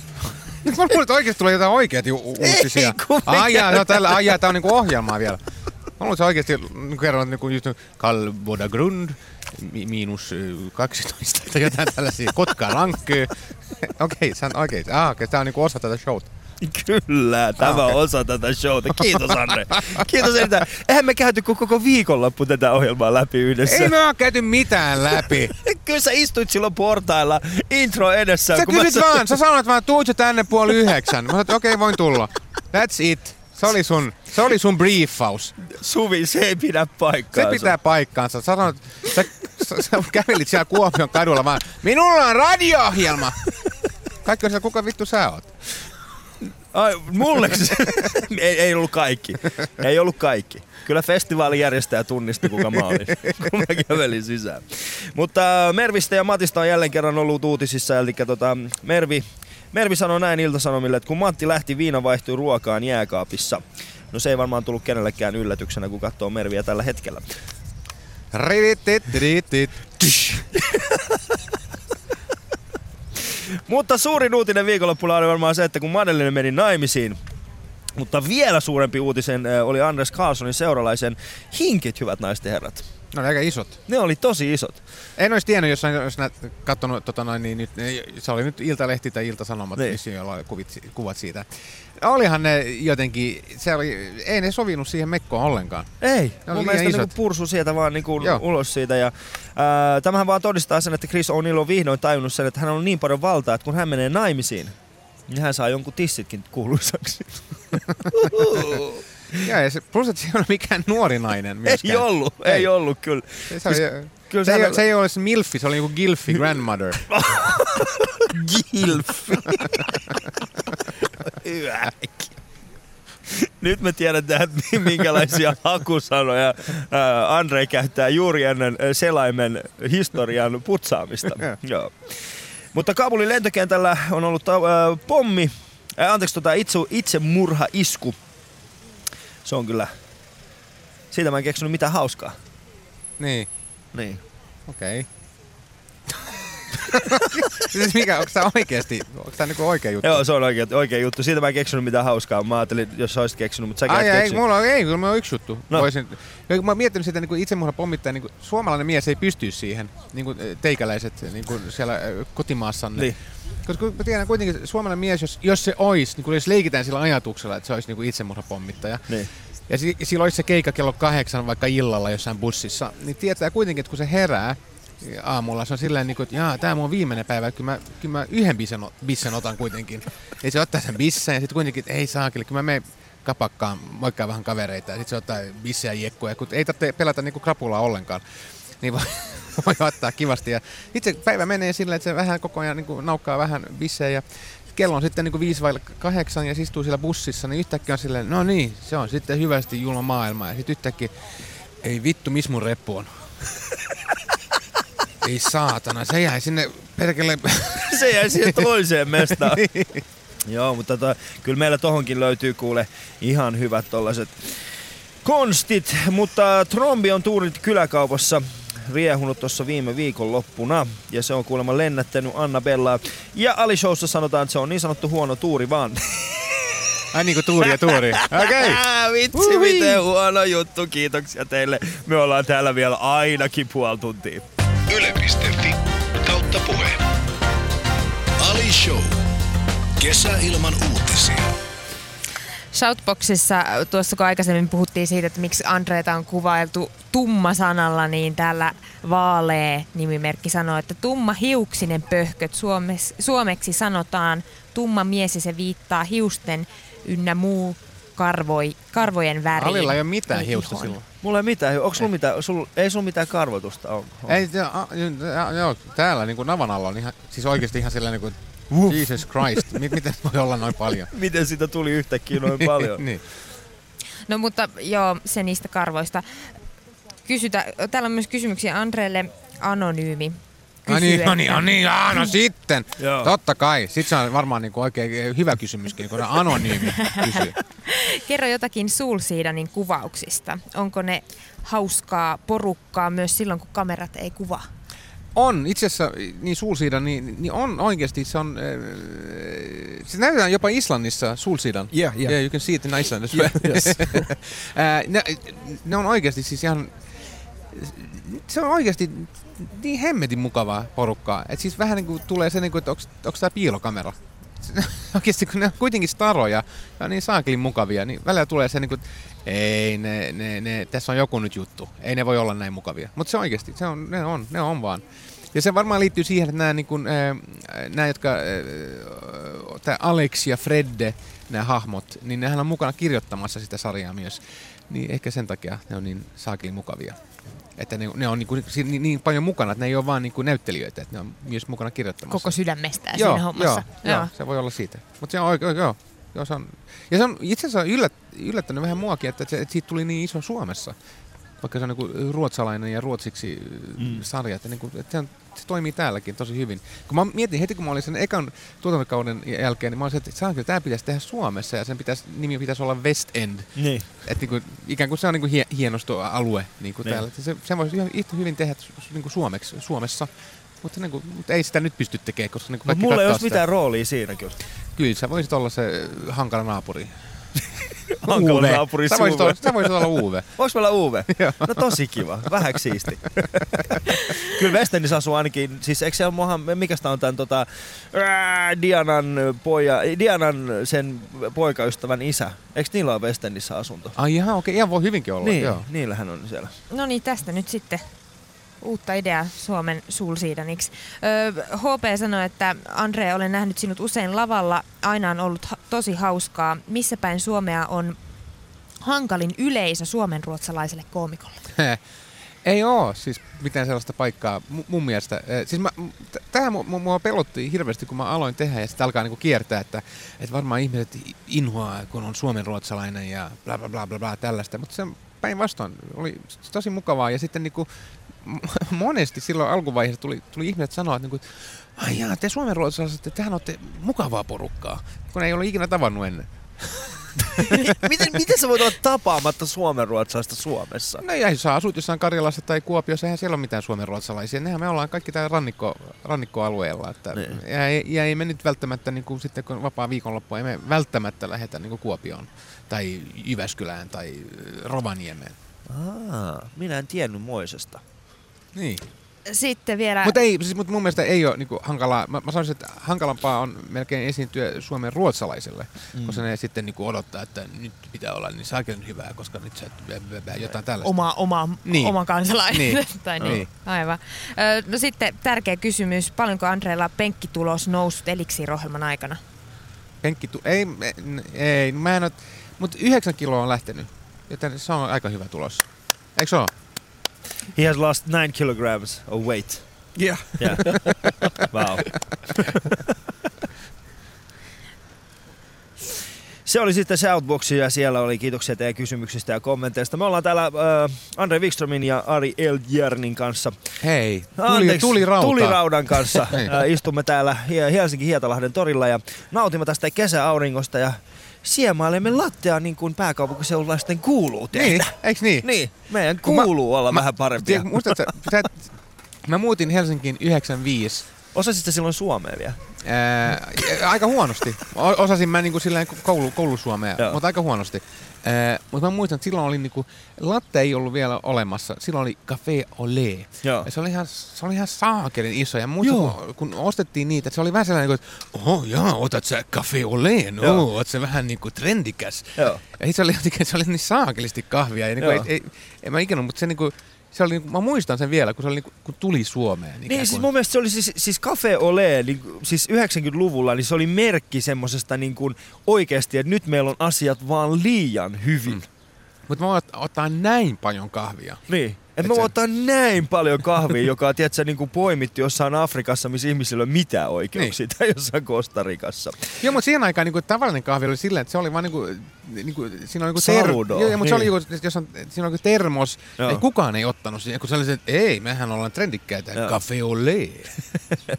Nyt mä luulen, että oikeasti tulee jotain oikeat u- u- uutisia. kun Ai jaa, no tällä, ai jaa, tää on niinku ohjelmaa vielä. Mä luulen, että se oikeasti kerron, että niinku just Karl Bodagrund, mi- miinus ö, 12 tai jotain tällaisia. Kotka rankkyy. Okei, se on oikein. Ah, okei, tää on niinku osa tätä showta. Kyllä, tämä on okei. osa tätä showta. Kiitos Andre. Kiitos erittäin. Eihän me käyty koko, koko viikonloppu tätä ohjelmaa läpi yhdessä. Ei me oo käyty mitään läpi. Kyllä sä istuit silloin portailla intro edessä. Sä kun mä kysyt sanoin- vaan, sä sanoit vaan, tuut sä tänne puoli yhdeksän. Mä sanoin, okei, okay, voin tulla. That's it. Se oli sun, se oli sun briefaus. Suvi, se ei pidä paikkaansa. Se pitää paikkaansa. Sä, sanoit, sä, sä, sä kävelit siellä Kuopion kadulla vaan, minulla on radio-ohjelma. Kaikki on siellä, kuka vittu sä oot? Ai, mulle ei, ei ollut kaikki. Ei ollut kaikki. Kyllä festivaalin järjestäjä tunnisti, kuka mä olin, kun mä kävelin sisään. Mutta äh, Mervistä ja Matista on jälleen kerran ollut uutisissa. Eli tota, Mervi, Mervi sanoi näin Iltasanomille, että kun Matti lähti, viina vaihtui ruokaan jääkaapissa. No se ei varmaan tullut kenellekään yllätyksenä, kun katsoo Merviä tällä hetkellä. Mutta suurin uutinen viikonloppuna oli varmaan se, että kun Madeleine meni naimisiin, mutta vielä suurempi uutisen äh, oli Anders Carlsonin seuralaisen hinkit, hyvät naiset ja herrat. Ne oli aika isot. Ne oli tosi isot. En olisi tiennyt, jos, jos näet katsonut, tota noin, niin nyt, se oli nyt Iltalehti tai Iltasanomat, Niin. missä oli kuvit, kuvat siitä. Olihan ne jotenkin, se oli, ei ne sovinut siihen mekkoon ollenkaan. Ei, Ne mun mielestä isot. niinku pursu sieltä vaan niinku Joo. ulos siitä. Ja, ää, tämähän vaan todistaa sen, että Chris O'Neill on vihdoin tajunnut sen, että hän on niin paljon valtaa, että kun hän menee naimisiin, niin hän saa jonkun tissitkin kuuluisaksi. Ja, ja se, plus, että se ei ole mikään nuori nainen myöskään. ei ollut, ei, Ei. ollut kyllä. Se, se, oli, Kyllä se, ei, se ei ole se Milfi, se oli niinku Gilfi grandmother. Gilf. Nyt me tiedetään, minkälaisia hakusanoja ää, Andre käyttää juuri ennen ää, selaimen historian putsaamista. Joo. Mutta Kabulin lentokentällä on ollut ää, pommi, ää, anteeksi, tota, itse, itsemurha-isku. Se on kyllä, siitä mä en keksinyt mitään hauskaa. niin, Niin. okei. Okay. siis mikä, onko tämä oikeesti, onko tämä niinku oikea juttu? Joo, se on oikein, oikein juttu. Siitä mä en keksinyt mitään hauskaa. Mä ajattelin, jos sä olisit keksinyt, mutta sä Ai, ei, keksinyt. mulla on, ei, kyllä mulla on yksi juttu. No. Voisin, mä oon miettinyt sitä niin itsemurha pommittaa, niin suomalainen mies ei pysty siihen, niin kuin teikäläiset niin kuin siellä ö, kotimaassanne. Niin. Koska mä tiedän kuitenkin, että suomalainen mies, jos, jos se olisi, niin kuin jos leikitään sillä ajatuksella, että se olisi niin kuin itsemurhapommittaja, Niin. ja si- sillä olisi se keikka kello kahdeksan vaikka illalla jossain bussissa, niin tietää kuitenkin, että kun se herää aamulla, se on silleen, niin kuin, että jaa, tää on viimeinen päivä, kyllä mä, kyllä mä yhden bissen, bissen otan kuitenkin. Ja se ottaa sen bissen ja sitten kuitenkin, että ei saakeli, kyllä mä menen kapakkaan, moikkaa vähän kavereita ja sitten se ottaa bissejä ja jekkoja, kun ei tarvitse pelätä niinku krapulaa ollenkaan. Niin voi, voi ottaa kivasti. Ja itse päivä menee silleen, että se vähän koko ajan niinku naukkaa vähän bissejä ja kello on sitten niinku viisi vai kahdeksan ja se istuu siellä bussissa, niin yhtäkkiä on silleen, no niin, se on sitten hyvästi julma maailma. Ja sitten yhtäkkiä, ei vittu, missä mun reppu on? ei saatana, se jäi sinne perkele... se jäi siihen toiseen mestaan. Niin. Joo, mutta tota, kyllä meillä tohonkin löytyy kuule ihan hyvät tollaset konstit. Mutta Trombi on tuurit kyläkaupassa riehunut tuossa viime viikon loppuna ja se on kuulemma lennättänyt Annabellaa. Ja Ali Showssa sanotaan, että se on niin sanottu huono tuuri vaan. Ai niinku tuuri ja tuuri. Okei. Ää, Vitsi, miten huono juttu. Kiitoksia teille. Me ollaan täällä vielä ainakin puoli tuntia. Yle.fi kautta puhe. Ali Show. Kesä ilman uutisia. Shoutboxissa, tuossa kun aikaisemmin puhuttiin siitä, että miksi Andreeta on kuvailtu tumma-sanalla, niin täällä Vaalee nimimerkki sanoo, että tumma hiuksinen pöhköt suomeksi, sanotaan tumma mies se viittaa hiusten ynnä muu karvoi, karvojen väriin. Alilla ei ole mitään Ei hiusta ihon. silloin. Mulla ei mitään. Onko sulla mitään? Sul, ei sulla mitään karvoitusta? On, on. Ei, a- joo, täällä niin kuin navan alla on ihan, siis oikeasti ihan sellainen kuin, Jesus Christ, mit, miten voi olla noin paljon? Miten sitä tuli yhtäkkiä noin paljon? niin. No mutta joo, se niistä karvoista. Kysytä, täällä on myös kysymyksiä Andreelle anonyymi. No kysyy, niin, no niin, no niin, ah, no sitten. Joo. Totta kai. Sitten se on varmaan niin kuin oikein hyvä kysymyskin, kun on anonyymi kysyy. Kerro jotakin Soulseedanin kuvauksista. Onko ne hauskaa porukkaa myös silloin, kun kamerat ei kuvaa? On, itse asiassa, niin Sulsiidan, niin, niin on oikeasti, se on, äh, se näytetään jopa Islannissa, Sulsiidan. Yeah, yeah. Yeah, you can see it in Iceland as Yeah, yes. Ää, ne, ne on oikeasti siis ihan, se on oikeasti niin hemmetin mukavaa porukkaa. Et siis vähän niin kuin tulee se, niin kuin, että onko tämä piilokamera. Oikeasti kun ne on kuitenkin staroja ja niin saakelin mukavia, niin välillä tulee se, niin kuin, ei, ne, ne, ne, tässä on joku nyt juttu. Ei ne voi olla näin mukavia. Mutta se oikeasti, se on, ne, on, ne on vaan. Ja se varmaan liittyy siihen, että nämä, niin kuin, nämä jotka, tämä Alex ja Fredde, nämä hahmot, niin nehän on mukana kirjoittamassa sitä sarjaa myös. Niin ehkä sen takia ne on niin saakelin mukavia. Että ne, ne on niin, kuin, niin, niin paljon mukana, että ne ei ole vaan niin kuin näyttelijöitä, että ne on myös mukana kirjoittamassa. Koko sydämestään joo, siinä hommassa. Joo, joo, se voi olla siitä. Mutta se on oikein, joo. Joo, se on, ja se on itse asiassa yllät, yllättänyt vähän muakin, että, se, että siitä tuli niin iso Suomessa. Vaikka se on niin ruotsalainen ja ruotsiksi mm. sarja, että, niin kuin, että se, on, se toimii täälläkin tosi hyvin. Kun mä mietin heti, kun mä olin sen ekan tuotantokauden jälkeen, niin mä olisin, että saa, tämä pitäisi tehdä Suomessa ja sen pitäisi, nimi pitäisi olla West End. Niin. Että niin kuin, ikään kuin se on niin kuin hie, hienostoalue niin kuin Niin. täällä. Se, se voisi ihan yhtä hyvin tehdä niin kuin Suomeksi, Suomessa. Mutta, niin kuin, mutta ei sitä nyt pysty tekemään, koska niin kuin kaikki mulla ei olisi sitä. mitään roolia siinä kyllä. Kyllä, sä voisit olla se hankala naapuri. Naapuri sä voisit, olla, sä voisit olla. Voisi meillä Uwe? Joo. No tosi kiva, vähäksi siisti. Kyllä Westernissä asuu ainakin, siis eikö se ole mohan, mikä sitä on tämän tota, ää, Dianan, poja, Dianan sen poikaystävän isä? Eikö niillä ole Westernissä asunto? Ai ihan okei, ihan voi hyvinkin olla. Niin, Joo. niillähän on siellä. No niin, tästä nyt sitten uutta ideaa Suomen sulsiidaniksi. HP sanoi, että Andre, olen nähnyt sinut usein lavalla. Aina on ollut ha- tosi hauskaa. Missä päin Suomea on hankalin yleisö suomen ruotsalaiselle koomikolle? Ei oo siis mitään sellaista paikkaa mu- mun mielestä. Siis mä, m- t- tähän mu- mu- mua pelotti hirveästi, kun mä aloin tehdä ja sitten alkaa niinku kiertää, että, että varmaan ihmiset inhoaa, kun on suomenruotsalainen ja bla bla bla bla, bla tällaista. Mutta se päinvastoin oli tosi mukavaa ja sitten niinku, m- monesti silloin alkuvaiheessa tuli, tuli ihmiset sanoa, että, niinku, että ai jaa, te suomenruotsalaiset, että tehän olette mukavaa porukkaa, kun ei ole ikinä tavannut ennen. miten, miten sä voit olla tapaamatta suomenruotsalaista Suomessa? No ja jos sä asut jossain Karjalassa tai Kuopiossa, eihän siellä ole mitään suomenruotsalaisia. Nehän me ollaan kaikki täällä rannikko, rannikkoalueella. Että, Niin. ja, ei, ja ei me nyt välttämättä, niin kuin, sitten kun vapaa viikonloppu, ei me välttämättä lähetä niin kuin Kuopioon tai Jyväskylään tai Rovaniemeen. Aa, minä en tiennyt moisesta. Niin. Sitten vielä... Mutta ei, siis, mut mun mielestä ei ole niin kuin, hankalaa. Mä, mä sanoisin, että hankalampaa on melkein esiintyä suomen ruotsalaiselle, mm. koska ne sitten niin kuin, odottaa, että nyt pitää olla niin saakelin hyvää, koska nyt sä et- vä- vä- vä- jotain tällaista. oma, oma, Niin. oma kansalainen. Niin. tai niin. Niin. Aivan. Ö, No sitten tärkeä kysymys. Paljonko Andreella penkkitulos noussut eliksiirohjelman aikana? Penkki tu- ei, ei, mä en oo, mutta yhdeksän kiloa on lähtenyt, joten se on aika hyvä tulos. Eikö se ole? He has lost 9 kilograms of weight. Yeah. Yeah. wow. Se oli sitten Shoutboxi ja siellä oli kiitoksia teidän kysymyksistä ja kommenteista. Me ollaan täällä äh, Andre Wikströmin ja Ari Eldjärnin kanssa. Hei, tuli, Anteeksi, tuli rauta. Tuliraudan kanssa Niin. äh, istumme täällä Helsingin Hietalahden torilla ja nautimme tästä kesäauringosta ja siemailemme lattea niin kuin pääkaupunkiseudulaisten kuuluu tehdä. Niin, eikö niin? Niin, meidän Kun mä- kuuluu olla mä- vähän parempia. Tiedätkö, muistatko, sä- mä muutin Helsinkiin 95. Osasitte silloin suomea vielä? Ää, aika huonosti. O- Osasin mä niinku silleen koulu, koulusuomea, Joo. mutta aika huonosti. Ää, mutta mä muistan, että silloin oli niinku, latte ei ollut vielä olemassa. Silloin oli Café Olé. Joo. Ja se oli ihan, se oli ihan saakelin iso. Ja muistan, kun, kun, ostettiin niitä, että se oli vähän sellainen, että oho, jaa, otat sä Café Oleen? Joo. Oo, oot se vähän niinku trendikäs. Joo. Ja se oli se oli niin saakelisti kahvia. Ja niinku, ei, ei, en mä ikinä, mutta se niinku, se oli, niinku, mä muistan sen vielä, kun se oli niinku, kun tuli Suomeen. Niin, siis kuin. mun mielestä se oli siis, siis Cafe Ole, niin, siis 90-luvulla, niin se oli merkki semmosesta niin kuin oikeasti, että nyt meillä on asiat vaan liian hyvin. Mm. Mutta mä ottaa näin paljon kahvia. Niin. Et Et me se- ottaa näin paljon kahvia, joka on tiedätkö, niin kuin poimittu jossain Afrikassa, missä ihmisillä ei ole mitään oikeuksia, tai jossain Kostarikassa. Joo, mutta siihen aikaan niinku, tavallinen kahvi oli silleen, että se oli vaan niinku, niinku, siinä oli niinku Saludo, Joo, mutta se oli niin. joku, jos on, siinä oli joku termos, Joo. ei kukaan ei ottanut siihen, kun se oli se, että ei, mehän ollaan trendikkäitä, Joo. Café Olé.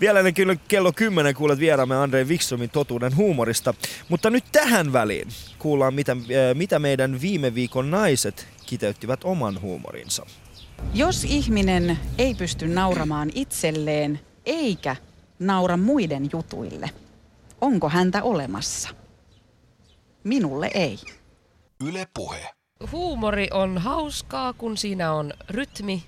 Vielä ennen kyllä kello 10 kuulet vieraamme Andrei Wikströmin totuuden huumorista. Mutta nyt tähän väliin kuullaan, mitä, äh, mitä meidän viime viikon naiset kiteyttivät oman huumorinsa. Jos ihminen ei pysty nauramaan itselleen eikä naura muiden jutuille, onko häntä olemassa? Minulle ei. Yle Puhe. Huumori on hauskaa, kun siinä on rytmi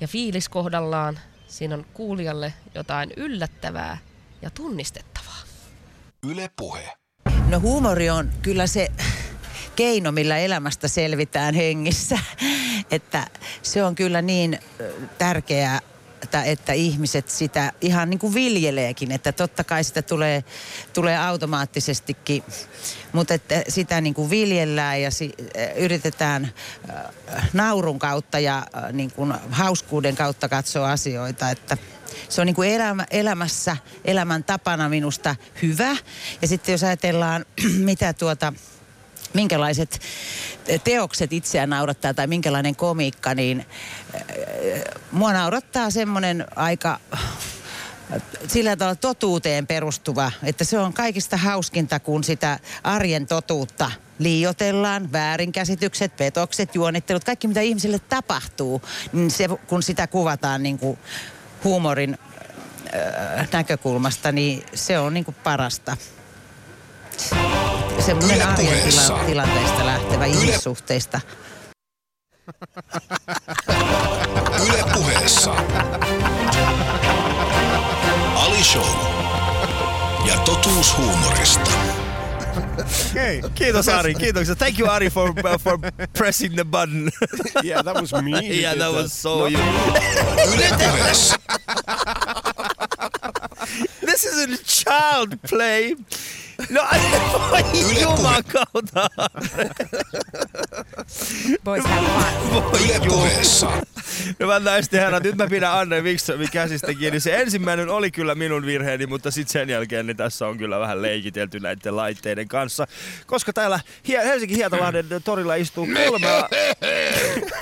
ja fiilis kohdallaan. Siinä on kuulijalle jotain yllättävää ja tunnistettavaa. Yle Puhe. No huumori on kyllä se keino, millä elämästä selvitään hengissä. Että se on kyllä niin tärkeää, että, että ihmiset sitä ihan niin kuin viljeleekin. Että totta kai sitä tulee, tulee automaattisestikin, mutta että sitä niin kuin viljellään ja si, yritetään naurun kautta ja niin kuin hauskuuden kautta katsoa asioita. Että se on niin kuin elämä, elämässä, elämän tapana minusta hyvä. Ja sitten jos ajatellaan, mitä tuota, minkälaiset teokset itseään naurattaa tai minkälainen komiikka, niin äh, mua naurattaa semmoinen aika sillä tavalla totuuteen perustuva, että se on kaikista hauskinta, kun sitä arjen totuutta liiotellaan, väärinkäsitykset, petokset, juonittelut, kaikki mitä ihmisille tapahtuu, niin se, kun sitä kuvataan niin kuin huumorin äh, näkökulmasta, niin se on niin kuin parasta. Semmoinen Yle arjen tila, tilanteesta lähtevä ihmissuhteista. Yle puheessa. Ali Show. Ja totuus huumorista. Hei, kiitos Ari, kiitoksia. Thank you Ari for, for pressing the button. Yeah, that was me. yeah, that was so Not you. Yle puheessa. This is a child play. No, voi jumakauta. Boys have fun. Yle puheessa. Hyvät naiset ja herrat, nyt mä pidän Anne Wikströmin käsistä kiinni. Se ensimmäinen oli kyllä minun virheeni, mutta sitten sen jälkeen niin tässä on kyllä vähän leikitelty näiden laitteiden kanssa. Koska täällä Helsingin Hietalahden torilla istuu kolme,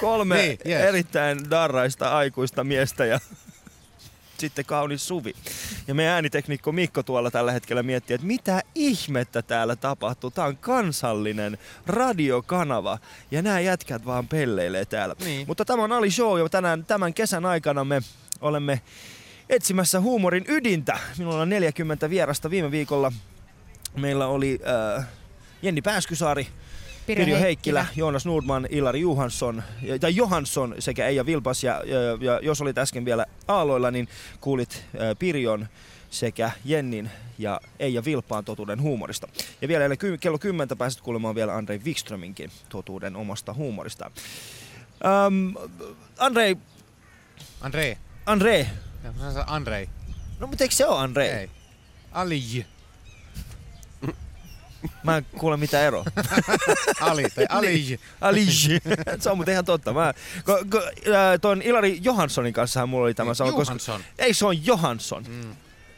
kolme Niin, yes. erittäin darraista aikuista miestä ja sitten kaunis Suvi. Ja meidän ääniteknikko Mikko tuolla tällä hetkellä miettii, että mitä ihmettä täällä tapahtuu. Tämä on kansallinen radiokanava ja nämä jätkät vaan pelleilee täällä. Niin. Mutta tämä on Ali Show ja tänään, tämän kesän aikana me olemme etsimässä huumorin ydintä. Minulla on 40 vierasta viime viikolla. Meillä oli äh, Jenni Pääskysaari, Pirjo Pirjo Heikkilä. Heikkilä, Joonas Nordman, Ilari Johansson, ja- tai Johansson sekä Eija Vilpas. Ja, ja, ja jos olit äsken vielä aaloilla, niin kuulit äh, Pirjon sekä Jennin ja Eija Vilpaan totuuden huumorista. Ja vielä ky- kello 10 pääset kuulemaan vielä Andrei Wikströminkin totuuden omasta huumorista. Um, Andrei, Andrei. Andrei, Ja Andrei. no mutta eikö se ole Andrei? Ei. Ali. Mä en kuule mitään eroa. Ali tai Ali. Ali. se on muuten ihan totta. Mä, ko, ko, äh, ton Ilari Johanssonin kanssa mulla oli tämä sama. Koska, Johansson. ei, se on Johansson. Mm.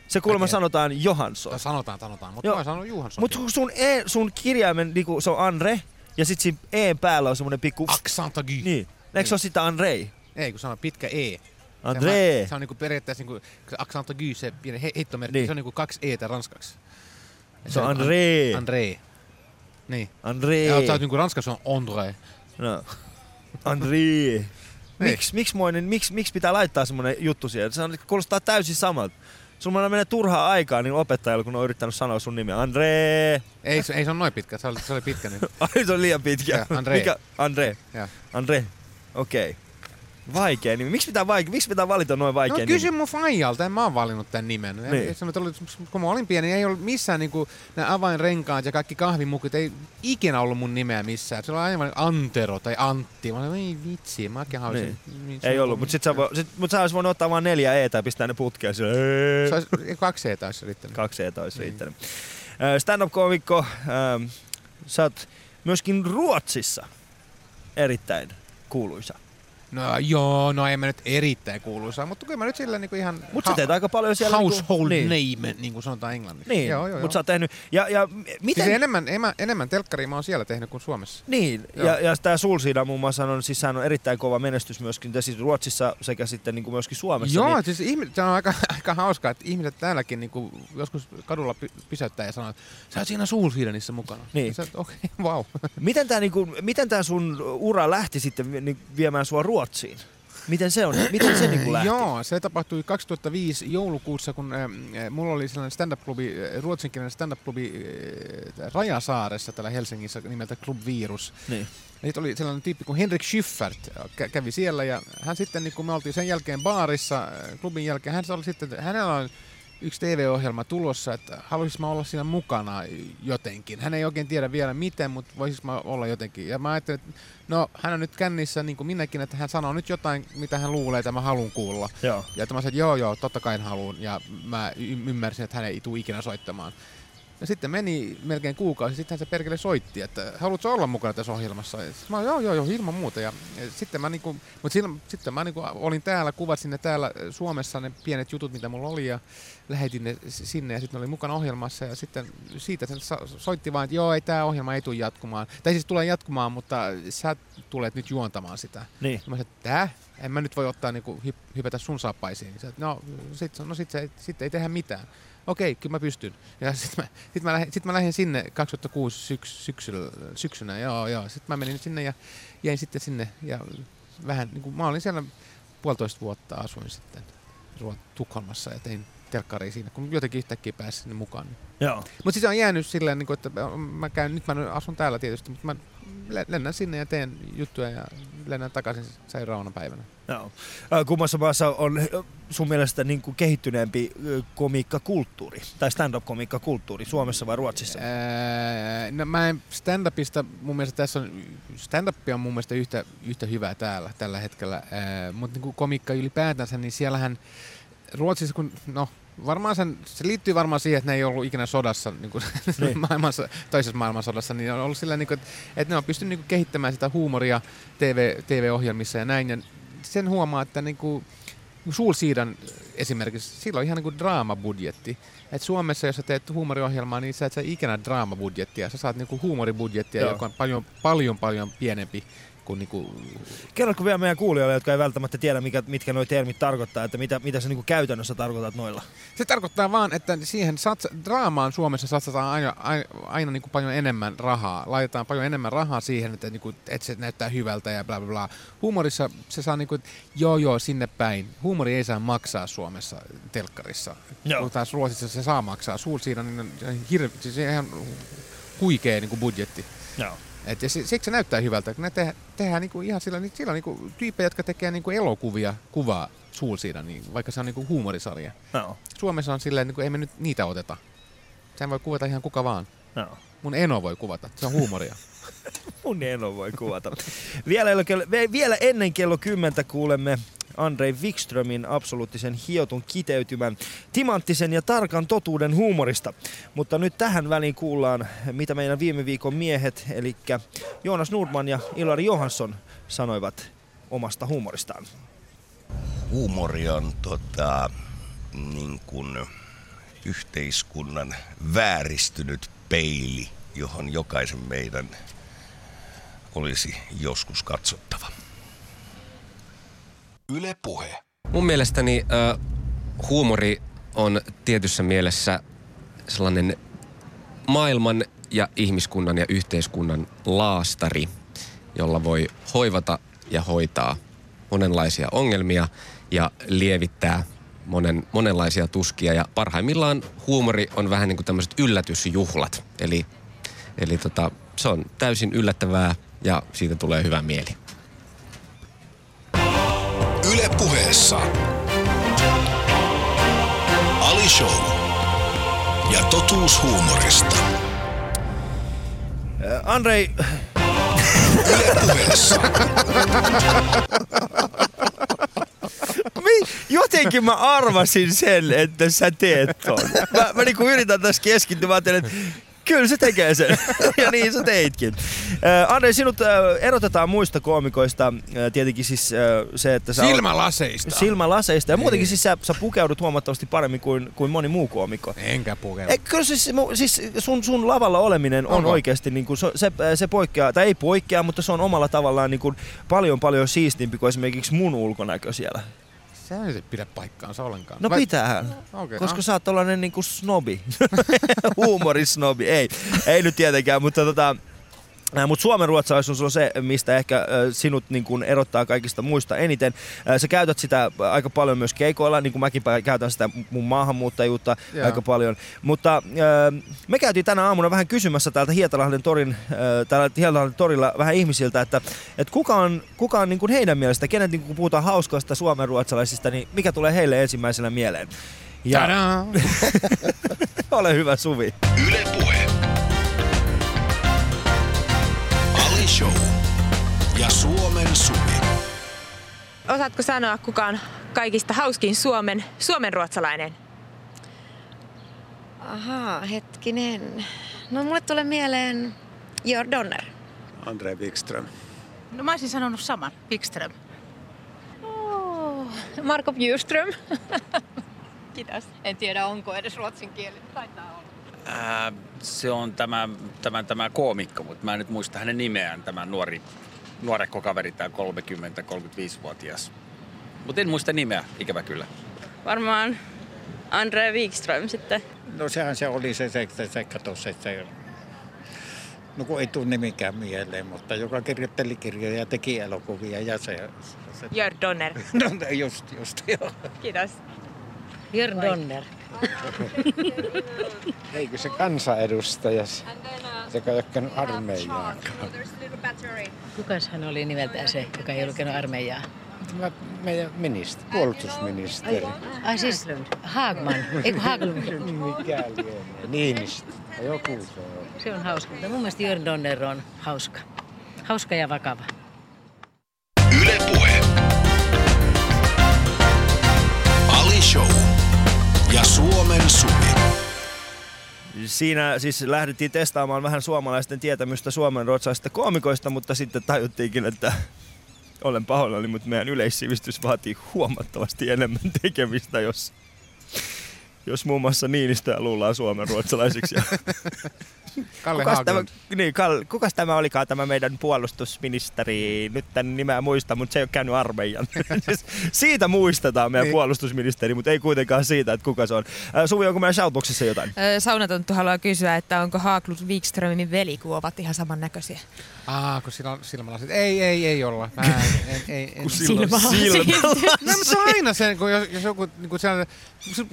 Se kuulemma tiedän. sanotaan Johansson. Tai Sanotaan, sanotaan. Mutta mä sanon Johansson. Mutta sun, e, sun kirjaimen, niinku, se on Andre, ja sit siinä E päällä on semmonen pikku... Accent aigu. Niin. Eikö se ole sitä Andrei? Ei, kun sanoo pitkä E. Andre. Se on niinku periaatteessa niinku, se accent aigu, se pieni he, heittomerkki, Niin. se on niinku kaksi Etä ranskaksi. Se on André. André. Niin. Andre. Ja sä oot niinku ranskaksi on André. No. Andre. Miksi miks miksi miks pitää laittaa semmonen juttu siihen? Se on, kuulostaa täysin samalta. Sulla menee turhaa aikaa niin opettajalla, kun on yrittänyt sanoa sun nimi. Andre. Ei, se, ei se on noin pitkä, se oli, se oli pitkä. Niin. Ai se on liian pitkä. Ja, André. Mikä? Andre. Ja. Andre. Okei. Okay. Vaikea nimi. Miksi pitää, vaike- miksi pitää valita noin vaikea No nimi? kysy mun faijalta, en mä oon valinnut tän nimen. Niin. Niin. Se, oli, kun mä olin pieni, ei ollut missään niinku, nämä avainrenkaat ja kaikki kahvimukit, ei ikinä ollut mun nimeä missään. Se oli aivan Antero tai Antti. Mä olin, ei vitsi, mäkin haluaisin. Niin. Ei ollut, mutta sit sä, sit, mut sä ois voinut ottaa vaan neljä eetä ja pistää ne putkeen. Se olisi, kaksi E taisi riittänyt. Kaksi eetä olisi riittänyt. Ö, Stand-up-komikko, ähm, sä oot myöskin Ruotsissa erittäin kuuluisa. No joo, no ei mä nyt erittäin kuuluisaa, mutta kyllä mä nyt sillä niinku ihan Mutta sä teet aika paljon siellä... household niin, name, niin kuin sanotaan englanniksi. Niin, joo, joo, joo. mutta sä oot tehnyt... Ja, ja miten... Siis enemmän, enemmän, enemmän telkkaria mä oon siellä tehnyt kuin Suomessa. Niin, Joo. ja, ja tämä Sulsiina muun muassa on, siis on erittäin kova menestys myöskin ja siis Ruotsissa sekä sitten niin kuin myöskin Suomessa. Joo, niin, siis ihmiset, se on aika, aika hauskaa, että ihmiset täälläkin niinku, joskus kadulla py, pysäyttää ja sanoo, että sä oot siinä Soulseedenissa mukana. Niin. Okei, okay, vau. miten tämä niinku, miten tää sun ura lähti sitten niin viemään sua Ruotsiin? Miten se on? Miten se niinku lähti? Joo, se tapahtui 2005 joulukuussa, kun äh, mulla oli sellainen stand-up-klubi, äh, ruotsinkielinen stand-up-klubi äh, Rajasaaressa täällä Helsingissä nimeltä Club Virus. Niin. Ja sitten oli sellainen tyyppi kuin Henrik Schyffert kä- kävi siellä ja hän sitten, niin kun me oltiin sen jälkeen baarissa, klubin jälkeen, hän oli sitten, hänellä on yksi TV-ohjelma tulossa, että haluaisis mä olla siinä mukana jotenkin. Hän ei oikein tiedä vielä miten, mutta voisis mä olla jotenkin. Ja mä ajattelin, että no hän on nyt kännissä niin kuin minäkin, että hän sanoo nyt jotain, mitä hän luulee, että mä haluan kuulla. Joo. Ja että mä sanoin, että joo joo, totta kai haluan. Ja mä ymmärsin, että hän ei tule ikinä soittamaan. Ja sitten meni melkein kuukausi, sitten se perkele soitti, että haluatko olla mukana tässä ohjelmassa? Ja mä joo, joo, joo, ilman muuta. Ja, ja sitten mä, niinku, mutta silloin, sitten mä niinku olin täällä, kuvasin ne täällä Suomessa ne pienet jutut, mitä mulla oli ja lähetin ne sinne ja sitten oli mukana ohjelmassa ja sitten siitä se soitti vaan, että joo, ei tämä ohjelma ei tule jatkumaan. Tai siis tulee jatkumaan, mutta sä tulet nyt juontamaan sitä. Niin. Mä sanoin, että tää? En mä nyt voi ottaa niinku hyp- hypätä sun saappaisiin. Että no, sit, no sit, se, sit ei tehdä mitään. Okei, kyllä mä pystyn. Ja sitten mä, sit mä, lähdin, sit mä lähdin sinne 2006 syks, syksyllä, syksynä, joo, joo. Sitten mä menin sinne ja jäin sitten sinne ja vähän, niin kuin, mä olin siellä puolitoista vuotta asuin sitten Tukholmassa ja tein telkkaria siinä, kun jotenkin yhtäkkiä pääsin sinne mukaan. Joo. Mutta siis on jäänyt silleen, niin kuin, että mä käyn, nyt mä asun täällä tietysti, mutta mä le- lennän sinne ja teen juttuja ja lennän takaisin seuraavana päivänä. Joo. Kummassa maassa on sun mielestä niin kuin kehittyneempi komiikkakulttuuri tai stand-up-komiikkakulttuuri, Suomessa vai Ruotsissa? Ää, no mä en stand-upista, mun mielestä tässä on, stand-up on mun mielestä yhtä, yhtä hyvää täällä tällä hetkellä, mutta niin komiikka ylipäätänsä, niin siellähän Ruotsissa, kun no varmaan sen, se liittyy varmaan siihen, että ne ei ollut ikinä sodassa, niin kuin Niin. maailmanso, toisessa maailmansodassa, niin on ollut sillä niin kuin, että, että ne on pystynyt niin kuin kehittämään sitä huumoria TV, TV-ohjelmissa ja näin, ja sen huomaa, että niin kuin, Sulsiidan esimerkiksi, sillä on ihan niin kuin draamabudjetti. Et Suomessa, jos sä teet huumoriohjelmaa, niin sä et saa ikinä draamabudjettia. Sä saat niinku huumoribudjettia, Joo. joka on paljon, paljon, paljon pienempi kuin niinku... Kerrotko vielä meidän kuulijoille, jotka ei välttämättä tiedä, mikä, mitkä nuo termit tarkoittaa, että mitä, mitä sä niin kuin käytännössä tarkoitat noilla? Se tarkoittaa vaan, että siihen satsa, draamaan Suomessa satsataan aina, aina, aina niin kuin paljon enemmän rahaa. Laitetaan paljon enemmän rahaa siihen, että, niin kuin, että se näyttää hyvältä ja bla bla bla. Huumorissa se saa niin kuin, joo joo sinne päin. Huumori ei saa maksaa Suomessa telkkarissa. Joo. Kun taas Ruotsissa se saa maksaa. Suulsiina niin on hirve, siis ihan huikea niin kuin budjetti. Joo. Et ja si- siksi se näyttää hyvältä, kun ne te- tehdään niinku ihan sillä, niin sillä niinku tyyppejä, jotka tekee niinku elokuvia, kuvaa Suulsiina, niin vaikka se on niinku huumorisarja. Joo. Suomessa on silleen, niin ei me nyt niitä oteta. Sehän voi kuvata ihan kuka vaan. Joo. Mun eno voi kuvata, se on huumoria. Mun eno voi kuvata. vielä, kello, vielä ennen kello 10 kuulemme Andrei Wikströmin absoluuttisen hiotun kiteytymän timanttisen ja tarkan totuuden huumorista. Mutta nyt tähän väliin kuullaan, mitä meidän viime viikon miehet, eli Joonas Nordman ja Ilari Johansson sanoivat omasta huumoristaan. huumori on tota, niin kuin yhteiskunnan vääristynyt peili, johon jokaisen meidän olisi joskus katsottava. Yle Puhe. Mun mielestäni äh, huumori on tietyssä mielessä sellainen maailman ja ihmiskunnan ja yhteiskunnan laastari, jolla voi hoivata ja hoitaa monenlaisia ongelmia ja lievittää monen, monenlaisia tuskia. Ja parhaimmillaan huumori on vähän niin kuin tämmöiset yllätysjuhlat. Eli, eli tota, se on täysin yllättävää ja siitä tulee hyvä mieli. Yle Puheessa. Ali Show. Ja totuus huumorista. Äh, Andrei, Yle Puheessa. Mi- jotenkin mä arvasin sen, että sä teet ton. Mä, mä niinku yritän tässä keskittyä, mä että kyllä se tekee sen. ja niin sä teitkin. Äh, Andrei, sinut äh, erotetaan muista koomikoista äh, tietenkin siis äh, se, että sä Silmälaseista. silmälaseista. Ja muutenkin siis sä, sä pukeudut huomattavasti paremmin kuin, kuin moni muu koomikko. Enkä pukeudu. Ei, kyllä siis, mu- siis sun, sun lavalla oleminen on Onko? oikeasti, niin kuin, se, se, poikkeaa, tai ei poikkea, mutta se on omalla tavallaan niin kuin, paljon paljon siistimpi kuin esimerkiksi mun ulkonäkö siellä. Se ei pidä paikkaansa ollenkaan. No Vai- pitäähän, Okei, koska no. sä oot tollanen niinku snobi. Huumorisnobi, ei. Ei nyt tietenkään, mutta tota... Äh, Mutta Suomen ruotsalaisuus on se, mistä ehkä äh, sinut niin kun erottaa kaikista muista eniten. Äh, sä käytät sitä aika paljon myös keikoilla, niin kuin mäkin käytän sitä mun maahanmuuttajuutta Joo. aika paljon. Mutta me käytiin tänä aamuna vähän kysymässä täältä Hietalahden, torin, täällä Hietalahden torilla vähän ihmisiltä, että, että kuka on, kuka on niin kuin heidän mielestä, kenet niin kun puhutaan hauskoista suomen ruotsalaisista, niin mikä tulee heille ensimmäisenä mieleen? Ja Tadaa! ole hyvä Suvi. Yle Puhe. Show. Ja Suomen Suvi. Osaatko sanoa, kuka on kaikista hauskin Suomen, Suomen ruotsalainen? Ahaa, hetkinen. No mulle tulee mieleen Georg Donner. Andre Wikström. No mä olisin sanonut saman, Wikström. Oh, Marko Bjurström. Kiitos. En tiedä, onko edes ruotsin kieli. Taitaa olla. Ää, se on tämä, tämä, tämä koomikko, mutta mä en nyt muista hänen nimeään, tämä nuori, nuorekko kaveri, tämä 30-35-vuotias. Mutta en muista nimeä, ikävä kyllä. Varmaan Andre Wikström sitten. No sehän se oli se, se, se, se kato se, se, no kun ei tule nimikään mieleen, mutta joka kirjoitteli kirjoja ja teki elokuvia ja se... se Georg Donner. no just, just, joo. Kiitos. Georg Donner. Eikö se kansanedustaja, se, joka ei ole käynyt armeijaa? Kukas hän oli nimeltään se, joka ei ollut käynyt armeijaa? Tämä meidän ministeri, puolustusministeri. Ai siis Haagman, eikö Haglund? Mikä lienee? Niinistö. Joku se on. Se on hauska, mutta mun mielestä Jörn Donner on hauska. Hauska ja vakava. Ylepuhe. Ali Show. Ja Suomen Suvi. Siinä siis lähdettiin testaamaan vähän suomalaisten tietämystä suomen ruotsalaisista koomikoista, mutta sitten tajuttiinkin, että olen pahoillani, mutta meidän yleissivistys vaatii huomattavasti enemmän tekemistä, jos, jos muun muassa Niinistöä luullaan suomen ruotsalaisiksi. Kalle kukas tämä, niin, Kal, kukas tämä olikaan tämä meidän puolustusministeri? Nyt tämän nimeä muista, mutta se ei ole käynyt armeijan. Siis siitä muistetaan meidän Niin. puolustusministeri, mutta ei kuitenkaan siitä, että kuka se on. Äh, Suvi, onko meidän shoutboxissa jotain? Ö, Saunatonttu haluaa kysyä, että onko Haaklund Wikströmin veli, kun ovat ihan samannäköisiä. Aa, kun sillä on silmälasit. Ei, ei, ei olla. Mä en, ei, en. Kun sillä on Silmälasit. silmälasit. No, mutta se on aina sen, kun jos, jos joku, niin kuin sellainen,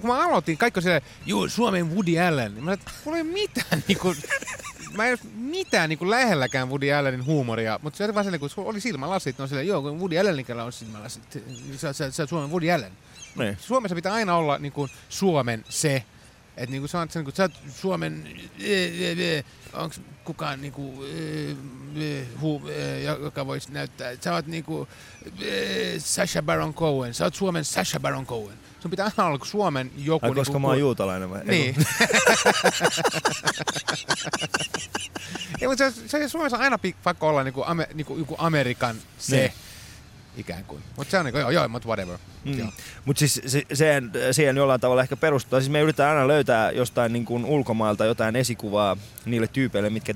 kun mä aloitin, kaikki on silleen, juu, Suomen Woody Allen. Niin mä sanoin, että mulla ei ole mitään, niin kuin, mä en ole mitään niin kuin lähelläkään Woody Allenin huumoria, mutta se oli vaan silleen, kun oli silmälasit, niin on silleen, joo, kun Woody Allenikellä on silmälasit, niin sä, sä, sä oot Suomen Woody Allen. Niin. Suomessa pitää aina olla niin kuin, Suomen se, että niin kuin sä, sen, kun sä oot Suomen, onko kukaan niin kuin, hu, joka voisi näyttää, sä oot niin kuin, Sasha Baron Cohen, sä oot Suomen Sasha Baron Cohen. Sun pitää aina olla Suomen joku... Ai, niinku koska mä oon juutalainen vai? Niin. Ei, mutta se, se Suomessa on aina pakko olla niinku, ame, niinku joku Amerikan se, Niin. Niin. ikään kuin. Mutta se on niinku, joo, joo, mutta whatever. Mm. Mutta siis se, siihen, siihen jollain tavalla ehkä perustuu. Siis me yritetään aina löytää jostain niin kuin ulkomailta jotain esikuvaa niille tyypeille, mitkä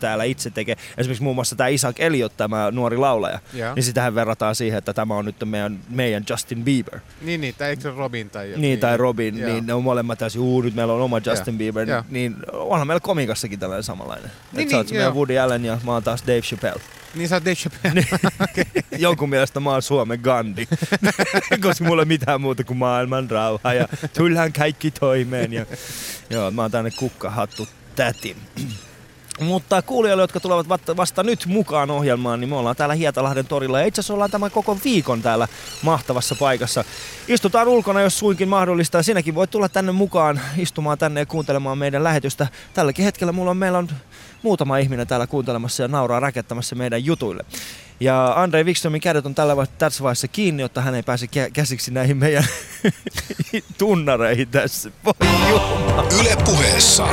täällä itse tekee. Esimerkiksi muun muassa tämä Isaac Elliot, tämä nuori laulaja. Joo. Niin sitähän verrataan siihen, että tämä on nyt meidän, meidän Justin Bieber. Niin, niin, tai eikö se Robin tai joku? Niin, tai Robin, Joo. niin ne on molemmat täysin, uu, nyt meillä on oma Justin Joo. Bieber, Joo. niin onhan meillä komikassakin tällainen samanlainen. Niin, Niin, sä oot niin, meidän. Woody Allen ja mä oon taas Dave Chappelle. Niin sä oot Dave Chappelle. Jonkun mielestä mä oon Suomen Gandhi, koska mulla ei mitään muuta kuin maailman rauha ja tullaan kaikki toimeen. Ja, joo, mä oon tänne kukkahattu täti. Mutta kuulijoille, jotka tulevat vasta- vasta nyt mukaan ohjelmaan, niin me ollaan täällä Hietalahden torilla. Ja itse asiassa ollaan tämän koko viikon täällä mahtavassa paikassa. Istutaan ulkona, jos suinkin mahdollista. Ja sinäkin voit tulla tänne mukaan istumaan tänne ja kuuntelemaan meidän lähetystä. Tälläkin hetkellä mulla on, meillä on muutama ihminen täällä kuuntelemassa ja nauraa rakettamassa meidän jutuille. Ja Andrei Wikströmin kädet on tällä vai- tässä vaiheessa kiinni, jotta hän ei pääse kä- käsiksi näihin meidän tunnareihin tässä. Voi jumala. Yle puheessa.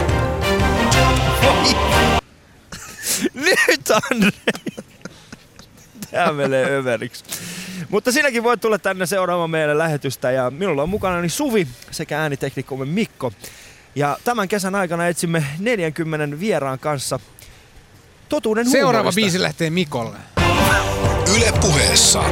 Nyt Andrei! Tää menee överiksi. Mutta sinäkin voit tulla tänne seuraamaan meidän lähetystä ja minulla on mukana Suvi sekä ääniteknikkomme Mikko. Ja tämän kesän aikana etsimme 40 vieraan kanssa totuuden Seuraava huumorista. biisi lähtee Mikolle. Yle puheessa.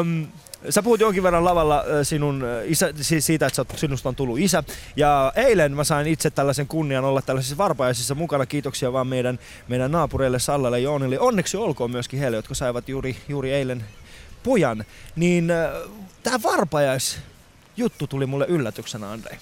Um, sä puhut jonkin verran lavalla sinun isä, siitä, että sinusta on tullut isä. Ja eilen mä sain itse tällaisen kunnian olla tällaisissa varpajaisissa mukana. Kiitoksia vaan meidän, meidän naapureille Sallalle ja Joonille. Onneksi olkoon myöskin heille, jotka saivat juuri, juuri eilen pojan. Niin äh, tää varpajais juttu tuli mulle yllätyksenä, Andrei.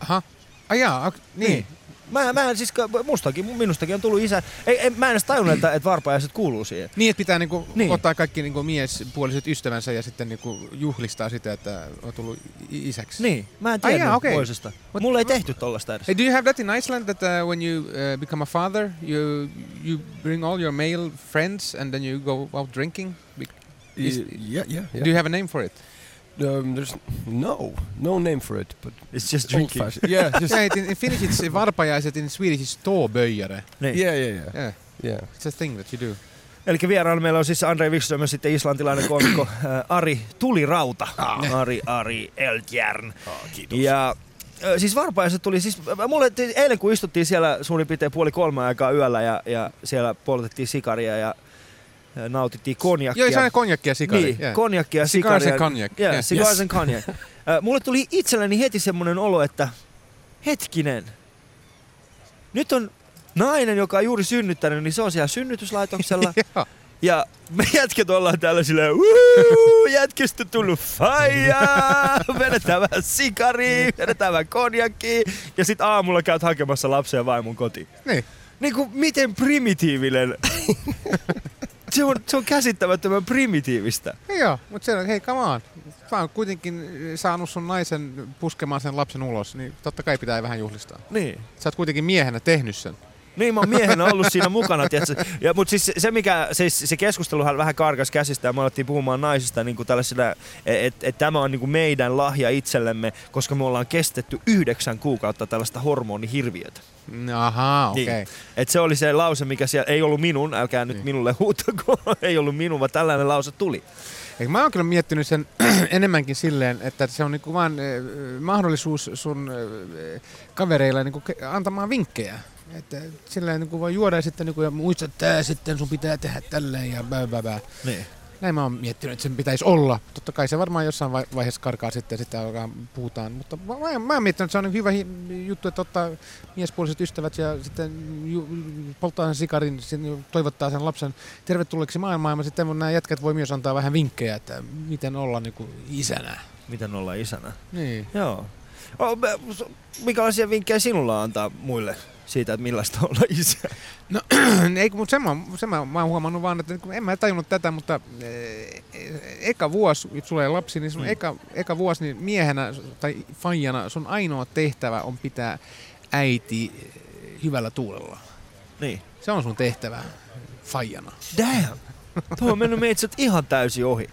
Aha. Ai jaa, ok, niin. Mä, mä en siis, mustakin, minustakin on tullut isä. Ei, ei, mä en edes tajunnut, että, että varpajaiset kuuluu siihen. Niin, että pitää niinku Niin. niin. ottaa kaikki niinku miespuoliset ystävänsä ja sitten niinku juhlistaa sitä, että on tullut isäksi. Niin, mä en tiedä jaa, okei. toisesta. Mulla ei tehty tollasta edes. Hey, do you have that in Iceland that uh, when you uh, become a father, you you bring all your male friends and then you go out drinking? Y- yeah, yeah, yeah. Do you have a name for it? Um, there's no no name for it, but it's just drinking. Yeah, just Yeah, it, in, in Finnish it's varpajaiset, in Swedish it's ståböjare. Niin. yeah, yeah, yeah, Yeah, yeah. it's a thing that you do. Eli vieraana meillä on siis Andre Wikström ja sitten islantilainen koomikko ää, Ari Tulirauta. Ari Ari Eltjärn. Ja ö, siis varpaiset tuli, siis mulle eilen kun istuttiin siellä suurin piirtein puoli kolme aikaa yöllä ja, ja siellä poltettiin sikaria ja nautittiin konjakkia. Joo, se on konjakki ja sikari. Niin, yeah. konjakkia ja sikaria. and cognac, Yeah, cigars Yes. Ä, mulle tuli itselleni heti semmoinen olo, että hetkinen, nyt on nainen, joka on juuri synnyttänyt, niin se on siellä synnytyslaitoksella. Ja me jätket ollaan täällä silleen, "Wuu, jätkistä tullut faijaa, vedetään vähän sikari, vedetään vähän konjakki, ja sit aamulla käyt hakemassa lapsen ja vaimon kotiin. Niin. Niin kuin miten primitiivinen. se, on, se on käsittämättömän primitiivistä. Joo, mutta se on, hei, come on. Sä oot kuitenkin saanut sun naisen puskemaan sen lapsen ulos, niin totta kai pitää vähän juhlistaa. Niin. Sä oot kuitenkin miehenä tehnyt sen. Niin, mä oon miehenä ollut siinä mukana, tiedätkö? Ja, mutta siis se- mikä, siis se keskusteluhan vähän karkas käsistä ja me alettiin puhumaan naisista niin tällaisena, että et tämä on niin kuin meidän lahja itsellemme, koska me ollaan kestetty yhdeksän kuukautta tällaista hormonihirviötä. Ahaa, okei. Niin. Et se oli se lause, mikä siellä, ei ollut minun, älkää nyt minulle huutako, ei ollut minun, vaan tällainen lause tuli. Eikö mä oon kyllä miettinyt sen enemmänkin silleen, että se on niinku vaan äh, mahdollisuus sun äh, kavereilla niinku antamaan vinkkejä. Että silleen niinku voi juoda ja sitten niinku, ja muista, että tää sitten sun pitää tehdä tälleen ja bää, bää, bää. Niin. Näin mä oon miettinyt, että sen pitäisi olla. Totta kai se varmaan jossain vai- vaiheessa karkaa sitten ja sitten alkaa puhutaan. Mutta mä, mä, oon miettinyt, että se on hyvä juttu, että ottaa miespuoliset ystävät ja sitten ju, polttaa sen sikarin, sitten toivottaa sen lapsen tervetulleeksi maailmaan. Ja sitten nämä jätkät voi myös antaa vähän vinkkejä, että miten olla niin kuin isänä. Miten olla isänä? Niin. Joo. O, mä- Minkälaisia vinkkejä sinulla antaa muille siitä, että millaista olla isä? No, ei, mutta sen, mä, sen mä, mä oon huomannut vaan, että en mä tajunnut tätä, mutta eh, eka vuosi, kun tulee lapsi, niin sun Mm. eka, eka vuosi niin miehenä tai faijana sun ainoa tehtävä on pitää äiti eh, hyvällä tuulella. Niin. Se on sun tehtävä faijana. Damn! Tuo on mennyt meitset ihan täysin ohi.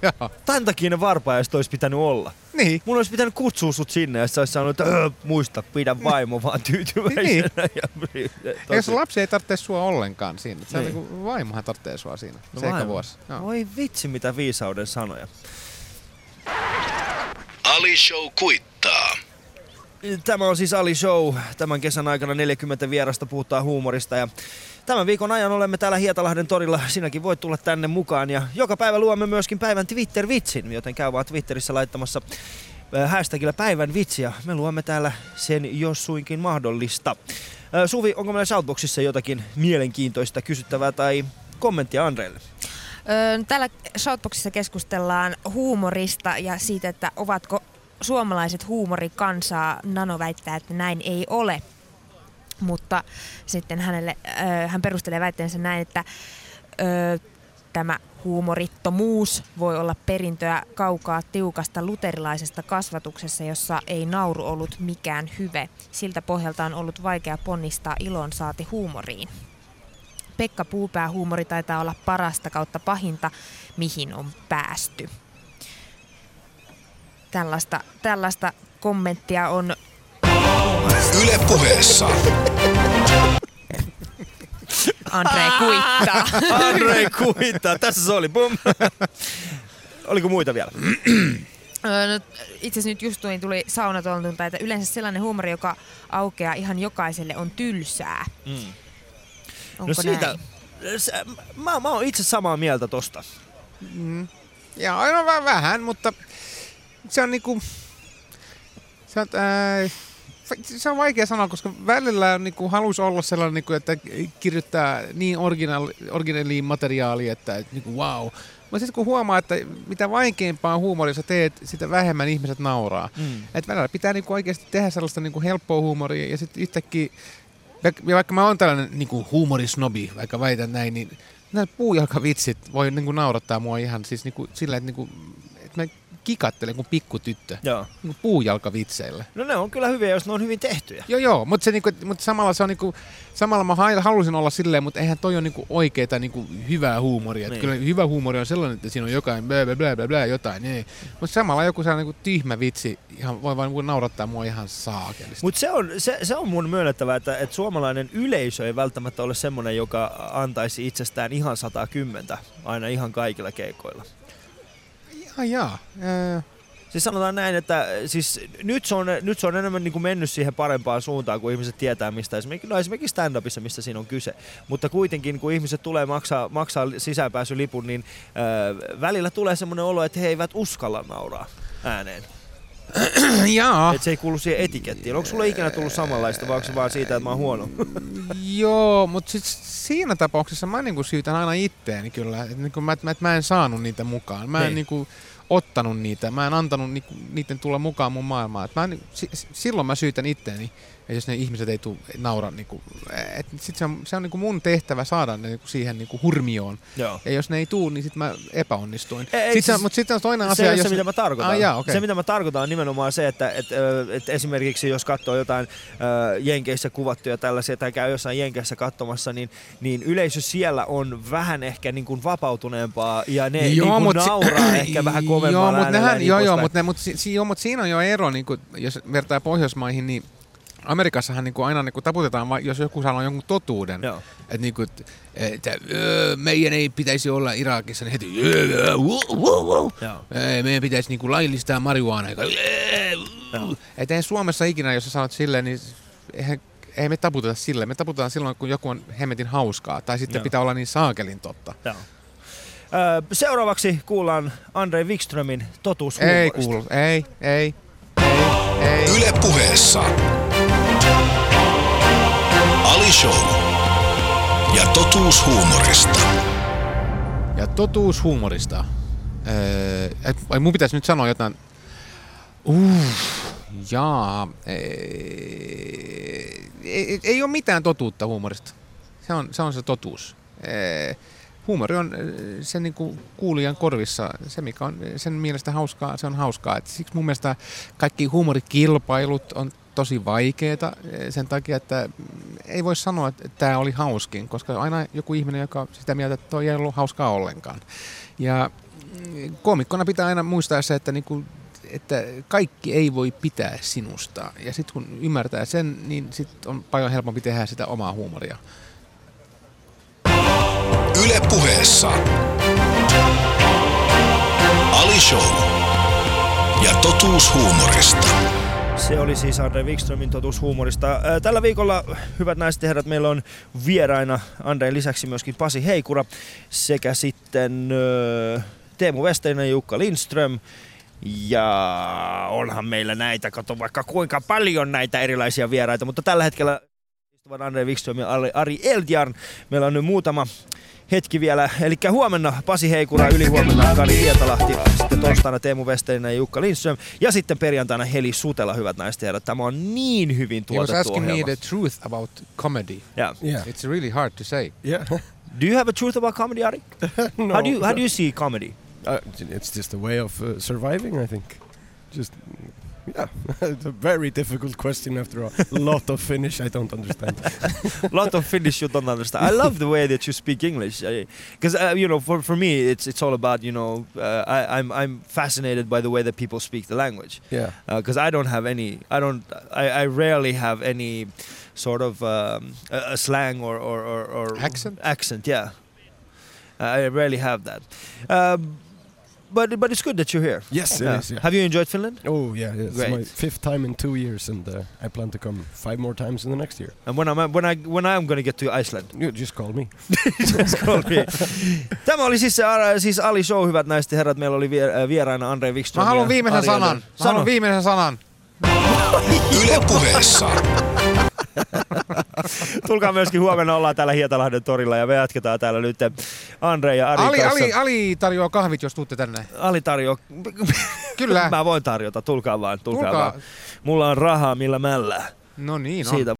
Tän takia ne varpaajaiset olisi pitänyt olla. Niin. Mun olisi pitänyt kutsua sut sinne ja sä olisi sanonut, että "Öö, muista, pidä vaimo vaan tyytyväisenä. Niin. Ja, Ja jos lapsi ei tarvitse sua ollenkaan siinä. Se on Niin. niinku, vaimohan tarvitsee sua siinä. No se eka vaimo. vuosi. Joo. Voi vitsi, mitä viisauden sanoja. Ali Show kuittaa. Tämä on siis Ali Show. Tämän kesän aikana 40 vierasta puhutaan huumorista ja tämän viikon ajan olemme täällä Hietalahden torilla. Sinäkin voit tulla tänne mukaan ja joka päivä luomme myöskin päivän Twitter-vitsin, joten käy vaan Twitterissä laittamassa äh, hashtagillä päivän vitsiä. Me luomme täällä sen jos suinkin mahdollista. Äh, Suvi, onko meillä Shoutboxissa jotakin mielenkiintoista kysyttävää tai kommenttia Andreelle? Öö, Täällä Shoutboxissa keskustellaan huumorista ja siitä, että ovatko suomalaiset huumorikansaa. Nano väittää, että näin ei ole. Mutta sitten hänelle, hän perustelee väitteensä näin, että tämä huumorittomuus voi olla perintöä kaukaa tiukasta luterilaisesta kasvatuksessa, jossa ei nauru ollut mikään hyve. Siltä pohjalta on ollut vaikea ponnistaa ilon saati huumoriin. Pekka Puupää huumori taitaa olla parasta kautta pahinta, mihin on päästy. Tällaista, tällaista kommenttia on... Yle puheessa. Andre kuittaa. Andre kuittaa, tässä se oli, bum. Oliko muita vielä? No, itse asiassa nyt just tuli, tuli saunatontulta, että yleensä sellainen huumori, joka aukeaa ihan jokaiselle, on tylsää. Mm. Onko no siitä, näin? se, mä, mä oon itse samaa mieltä tosta. Mm. Ja aina vähän, vähän, mutta se on niinku... Se on, ää, se on vaikea sanoa, koska välillä on niinku halus olla sellainen, niinku, että kirjoittaa niin originaali, originaaliin materiaalia, että et, niinku, wow. Mutta sitten kun huomaa, että mitä vaikeampaa huumoria sä teet, sitä vähemmän ihmiset nauraa. Mm. Et välillä pitää niinku oikeasti tehdä sellaista niinku helppoa huumoria ja sitten yhtäkkiä, ja vaikka mä oon tällainen niinku huumorisnobi, vaikka väitän näin, niin nämä puujalkavitsit voi niinku naurattaa mua ihan siis niinku sillä, että niinku, et mä kikattelen kuin pikkutyttö. Joo. Niin puujalkavitseillä. No ne on kyllä hyviä, jos ne on hyvin tehtyjä. Joo, joo, mutta, niinku, mutta samalla se on niinku, samalla mä halusin olla silleen, mutta eihän toi ole niinku oikeeta niinku hyvää huumoria. Niin. Kyllä hyvä huumori on sellainen, että siinä on jotain blä blä blä blä, blä jotain. Niin. Mutta samalla joku sellainen niinku tyhmä vitsi ihan, voi vaan niinku naurattaa mua ihan saakelisti. Mutta se on, se, se on mun myönnettävä, että, että suomalainen yleisö ei välttämättä ole semmoinen, joka antaisi itsestään ihan 110 aina ihan kaikilla keikoilla. Ihan jaa. Ää, Siis sanotaan näin, että siis nyt se on, nyt se on enemmän niin kuin mennyt siihen parempaan suuntaan, kun ihmiset tietää, mistä esimerkiksi, no esimerkiksi stand-upissa, mistä siinä on kyse. Mutta kuitenkin, kun ihmiset tulee maksaa, maksaa sisäänpääsylipun, niin äh, välillä tulee semmoinen olo, että he eivät uskalla nauraa ääneen. Jaa. Että se ei kuulu siihen etikettiin. Onko sulla ikinä tullut samanlaista, vai onko se vaan siitä, että mä oon huono? Joo, mutta sit siinä tapauksessa mä niinku syytän aina itteeni kyllä. Et niinku mä, mä, et mä en saanut niitä mukaan. Mä en Niin. niinku ottanut niitä. Mä en antanut niinku, niiden tulla mukaan mun maailmaan. Et mä, en- si- silloin mä syytän itteeni. Ja jos ne ihmiset ei tuu naura, niinku, et sit se on, se on niinku mun tehtävä saada ne niinku siihen niinku hurmioon. Joo. Ja jos ne ei tuu, niin sit mä epäonnistuin. Ei, Sitten siis se, mutta sitten on toinen se asia. ole jos se, mitä mä tarkoitan. Ah, jaa, okay. Se, mitä mä tarkoitan, on nimenomaan se, että, ö, että esimerkiksi jos katsoo jotain ö, Jenkeissä kuvattuja tällaisia tai käy jossain Jenkeissä katsomassa, niin, niin yleisö siellä on vähän ehkä niin kuin vapautuneempaa ja ne niin kuin mut si- nauraa ehkä vähän kovemmalla joo, mut äänellä ja nehän, niin joo, joo, mutta mut, si, si, joo, mut siinä on jo ero, niin kun, jos vertaa Pohjoismaihin, niin Amerikassahan niin aina niin taputetaan, vai- jos joku sanoo jonkun totuuden. Että niin kuin, että "Öö, meidän ei pitäisi olla Irakissa, niin heti "Öö, öö, wow, wow, wow." Joo. Ei, meidän pitäisi niin kuin laillistaa marihuana. Että eihän Suomessa ikinä, jos sä sanot silleen, niin eihän, ei me taputeta silleen. Me taputetaan silloin, kun joku on hemmetin hauskaa. Tai sitten Joo. pitää olla niin saakelin totta. Joo. Ö, seuraavaksi kuullaan Andre Wikströmin totuus Ei kuulu, ei, ei, ei, ei. Yle puheessa. Ali Show. Ja totuus huumorista. Ja totuus huumorista. Öö, ai mun pitäisi nyt sanoa jotain. Uh, jaa. Ei, ei, ei ole mitään totuutta huumorista. Se on se, on se totuus. Ee, huumori on sen niin kuin kuulijan korvissa, se mikä on sen mielestä hauskaa, se on hauskaa. Et siksi mun mielestä kaikki huumorikilpailut on tosi vaikeita ee, sen takia, että ei voi sanoa, että tämä oli hauskin, koska aina joku ihminen, joka sitä mieltä, että toi ei ollut hauskaa ollenkaan. Ja mm, koomikkona pitää aina muistaa se, että niinku, että kaikki ei voi pitää sinusta. Ja sitten kun ymmärtää sen, niin sit on paljon helpompi tehdä sitä omaa huumoria. Yle puheessa. Ali Show. Ja totuus huumorista. Se oli siis Andre Wikströmin totuus huumorista. Tällä viikolla, hyvät naiset ja herrat, meillä on vieraina Andreen lisäksi myöskin Pasi Heikura sekä sitten Teemu Westerinen Jukka Lindström. Ja onhan meillä näitä, kato vaikka kuinka paljon näitä erilaisia vieraita, mutta tällä hetkellä istuvat Andre Wikström ja Ari Eldjarn. Meillä on nyt muutama hetki vielä. Eli huomenna Pasi Heikura, ylihuomenna Kari Hietalahti, sitten torstaina Teemu Westerinen ja Jukka Lindström ja sitten perjantaina Heli Sutela, hyvät naiset ja herrat. Tämä on niin hyvin He was tuotettu asking me ohjelma. the truth about comedy. Yeah. Yeah. It's really hard to say. Yeah. Do you have a truth about comedy, Ari? no. How do you how do you see comedy? Uh, it's just a way of uh, surviving, I think. Just, yeah, it's a very difficult question after all. a lot of Finnish I don't understand. A lot of Finnish you don't understand. I love the way that you speak English, because uh, you know, for, for me, it's it's all about you know, uh, I, I'm I'm fascinated by the way that people speak the language. Yeah. Because I don't have any, I don't, I, I rarely have any sort of um, a, a slang or or, or, or Accent? Accent, yeah. I rarely have that. Um, but but it's good that you're here. Yes, it Yeah. is, yeah. Have you enjoyed Finland? Oh yeah, it's Great. my fifth time in two years, and uh, I plan to come five more times in the next year. And when I'm when I when I'm going to get to Iceland. You just call me. Just call me. Tämä oli siis, Ara- siis Ali Show, hyvät naiset ja herrat. Meillä oli vier- äh, vieraina Andre Wikström Mä haluan viimeisen Ari sanan. Elder. Mä haluan viimeisen sanan. Yle puheessa. Tulkaa myöskin huomenna, ollaan täällä Hietalahden torilla ja me jatketaan täällä nyt Andre ja Ari Ali, kanssa. Ali, Ali tarjoaa kahvit, jos tuutte tänne. Ali tarjoaa. Kyllä. Mä voin tarjota, tulkaa vaan, tulkaa, Tulkaa. vaan. Mulla on rahaa millä mällä. No niin on. Siitä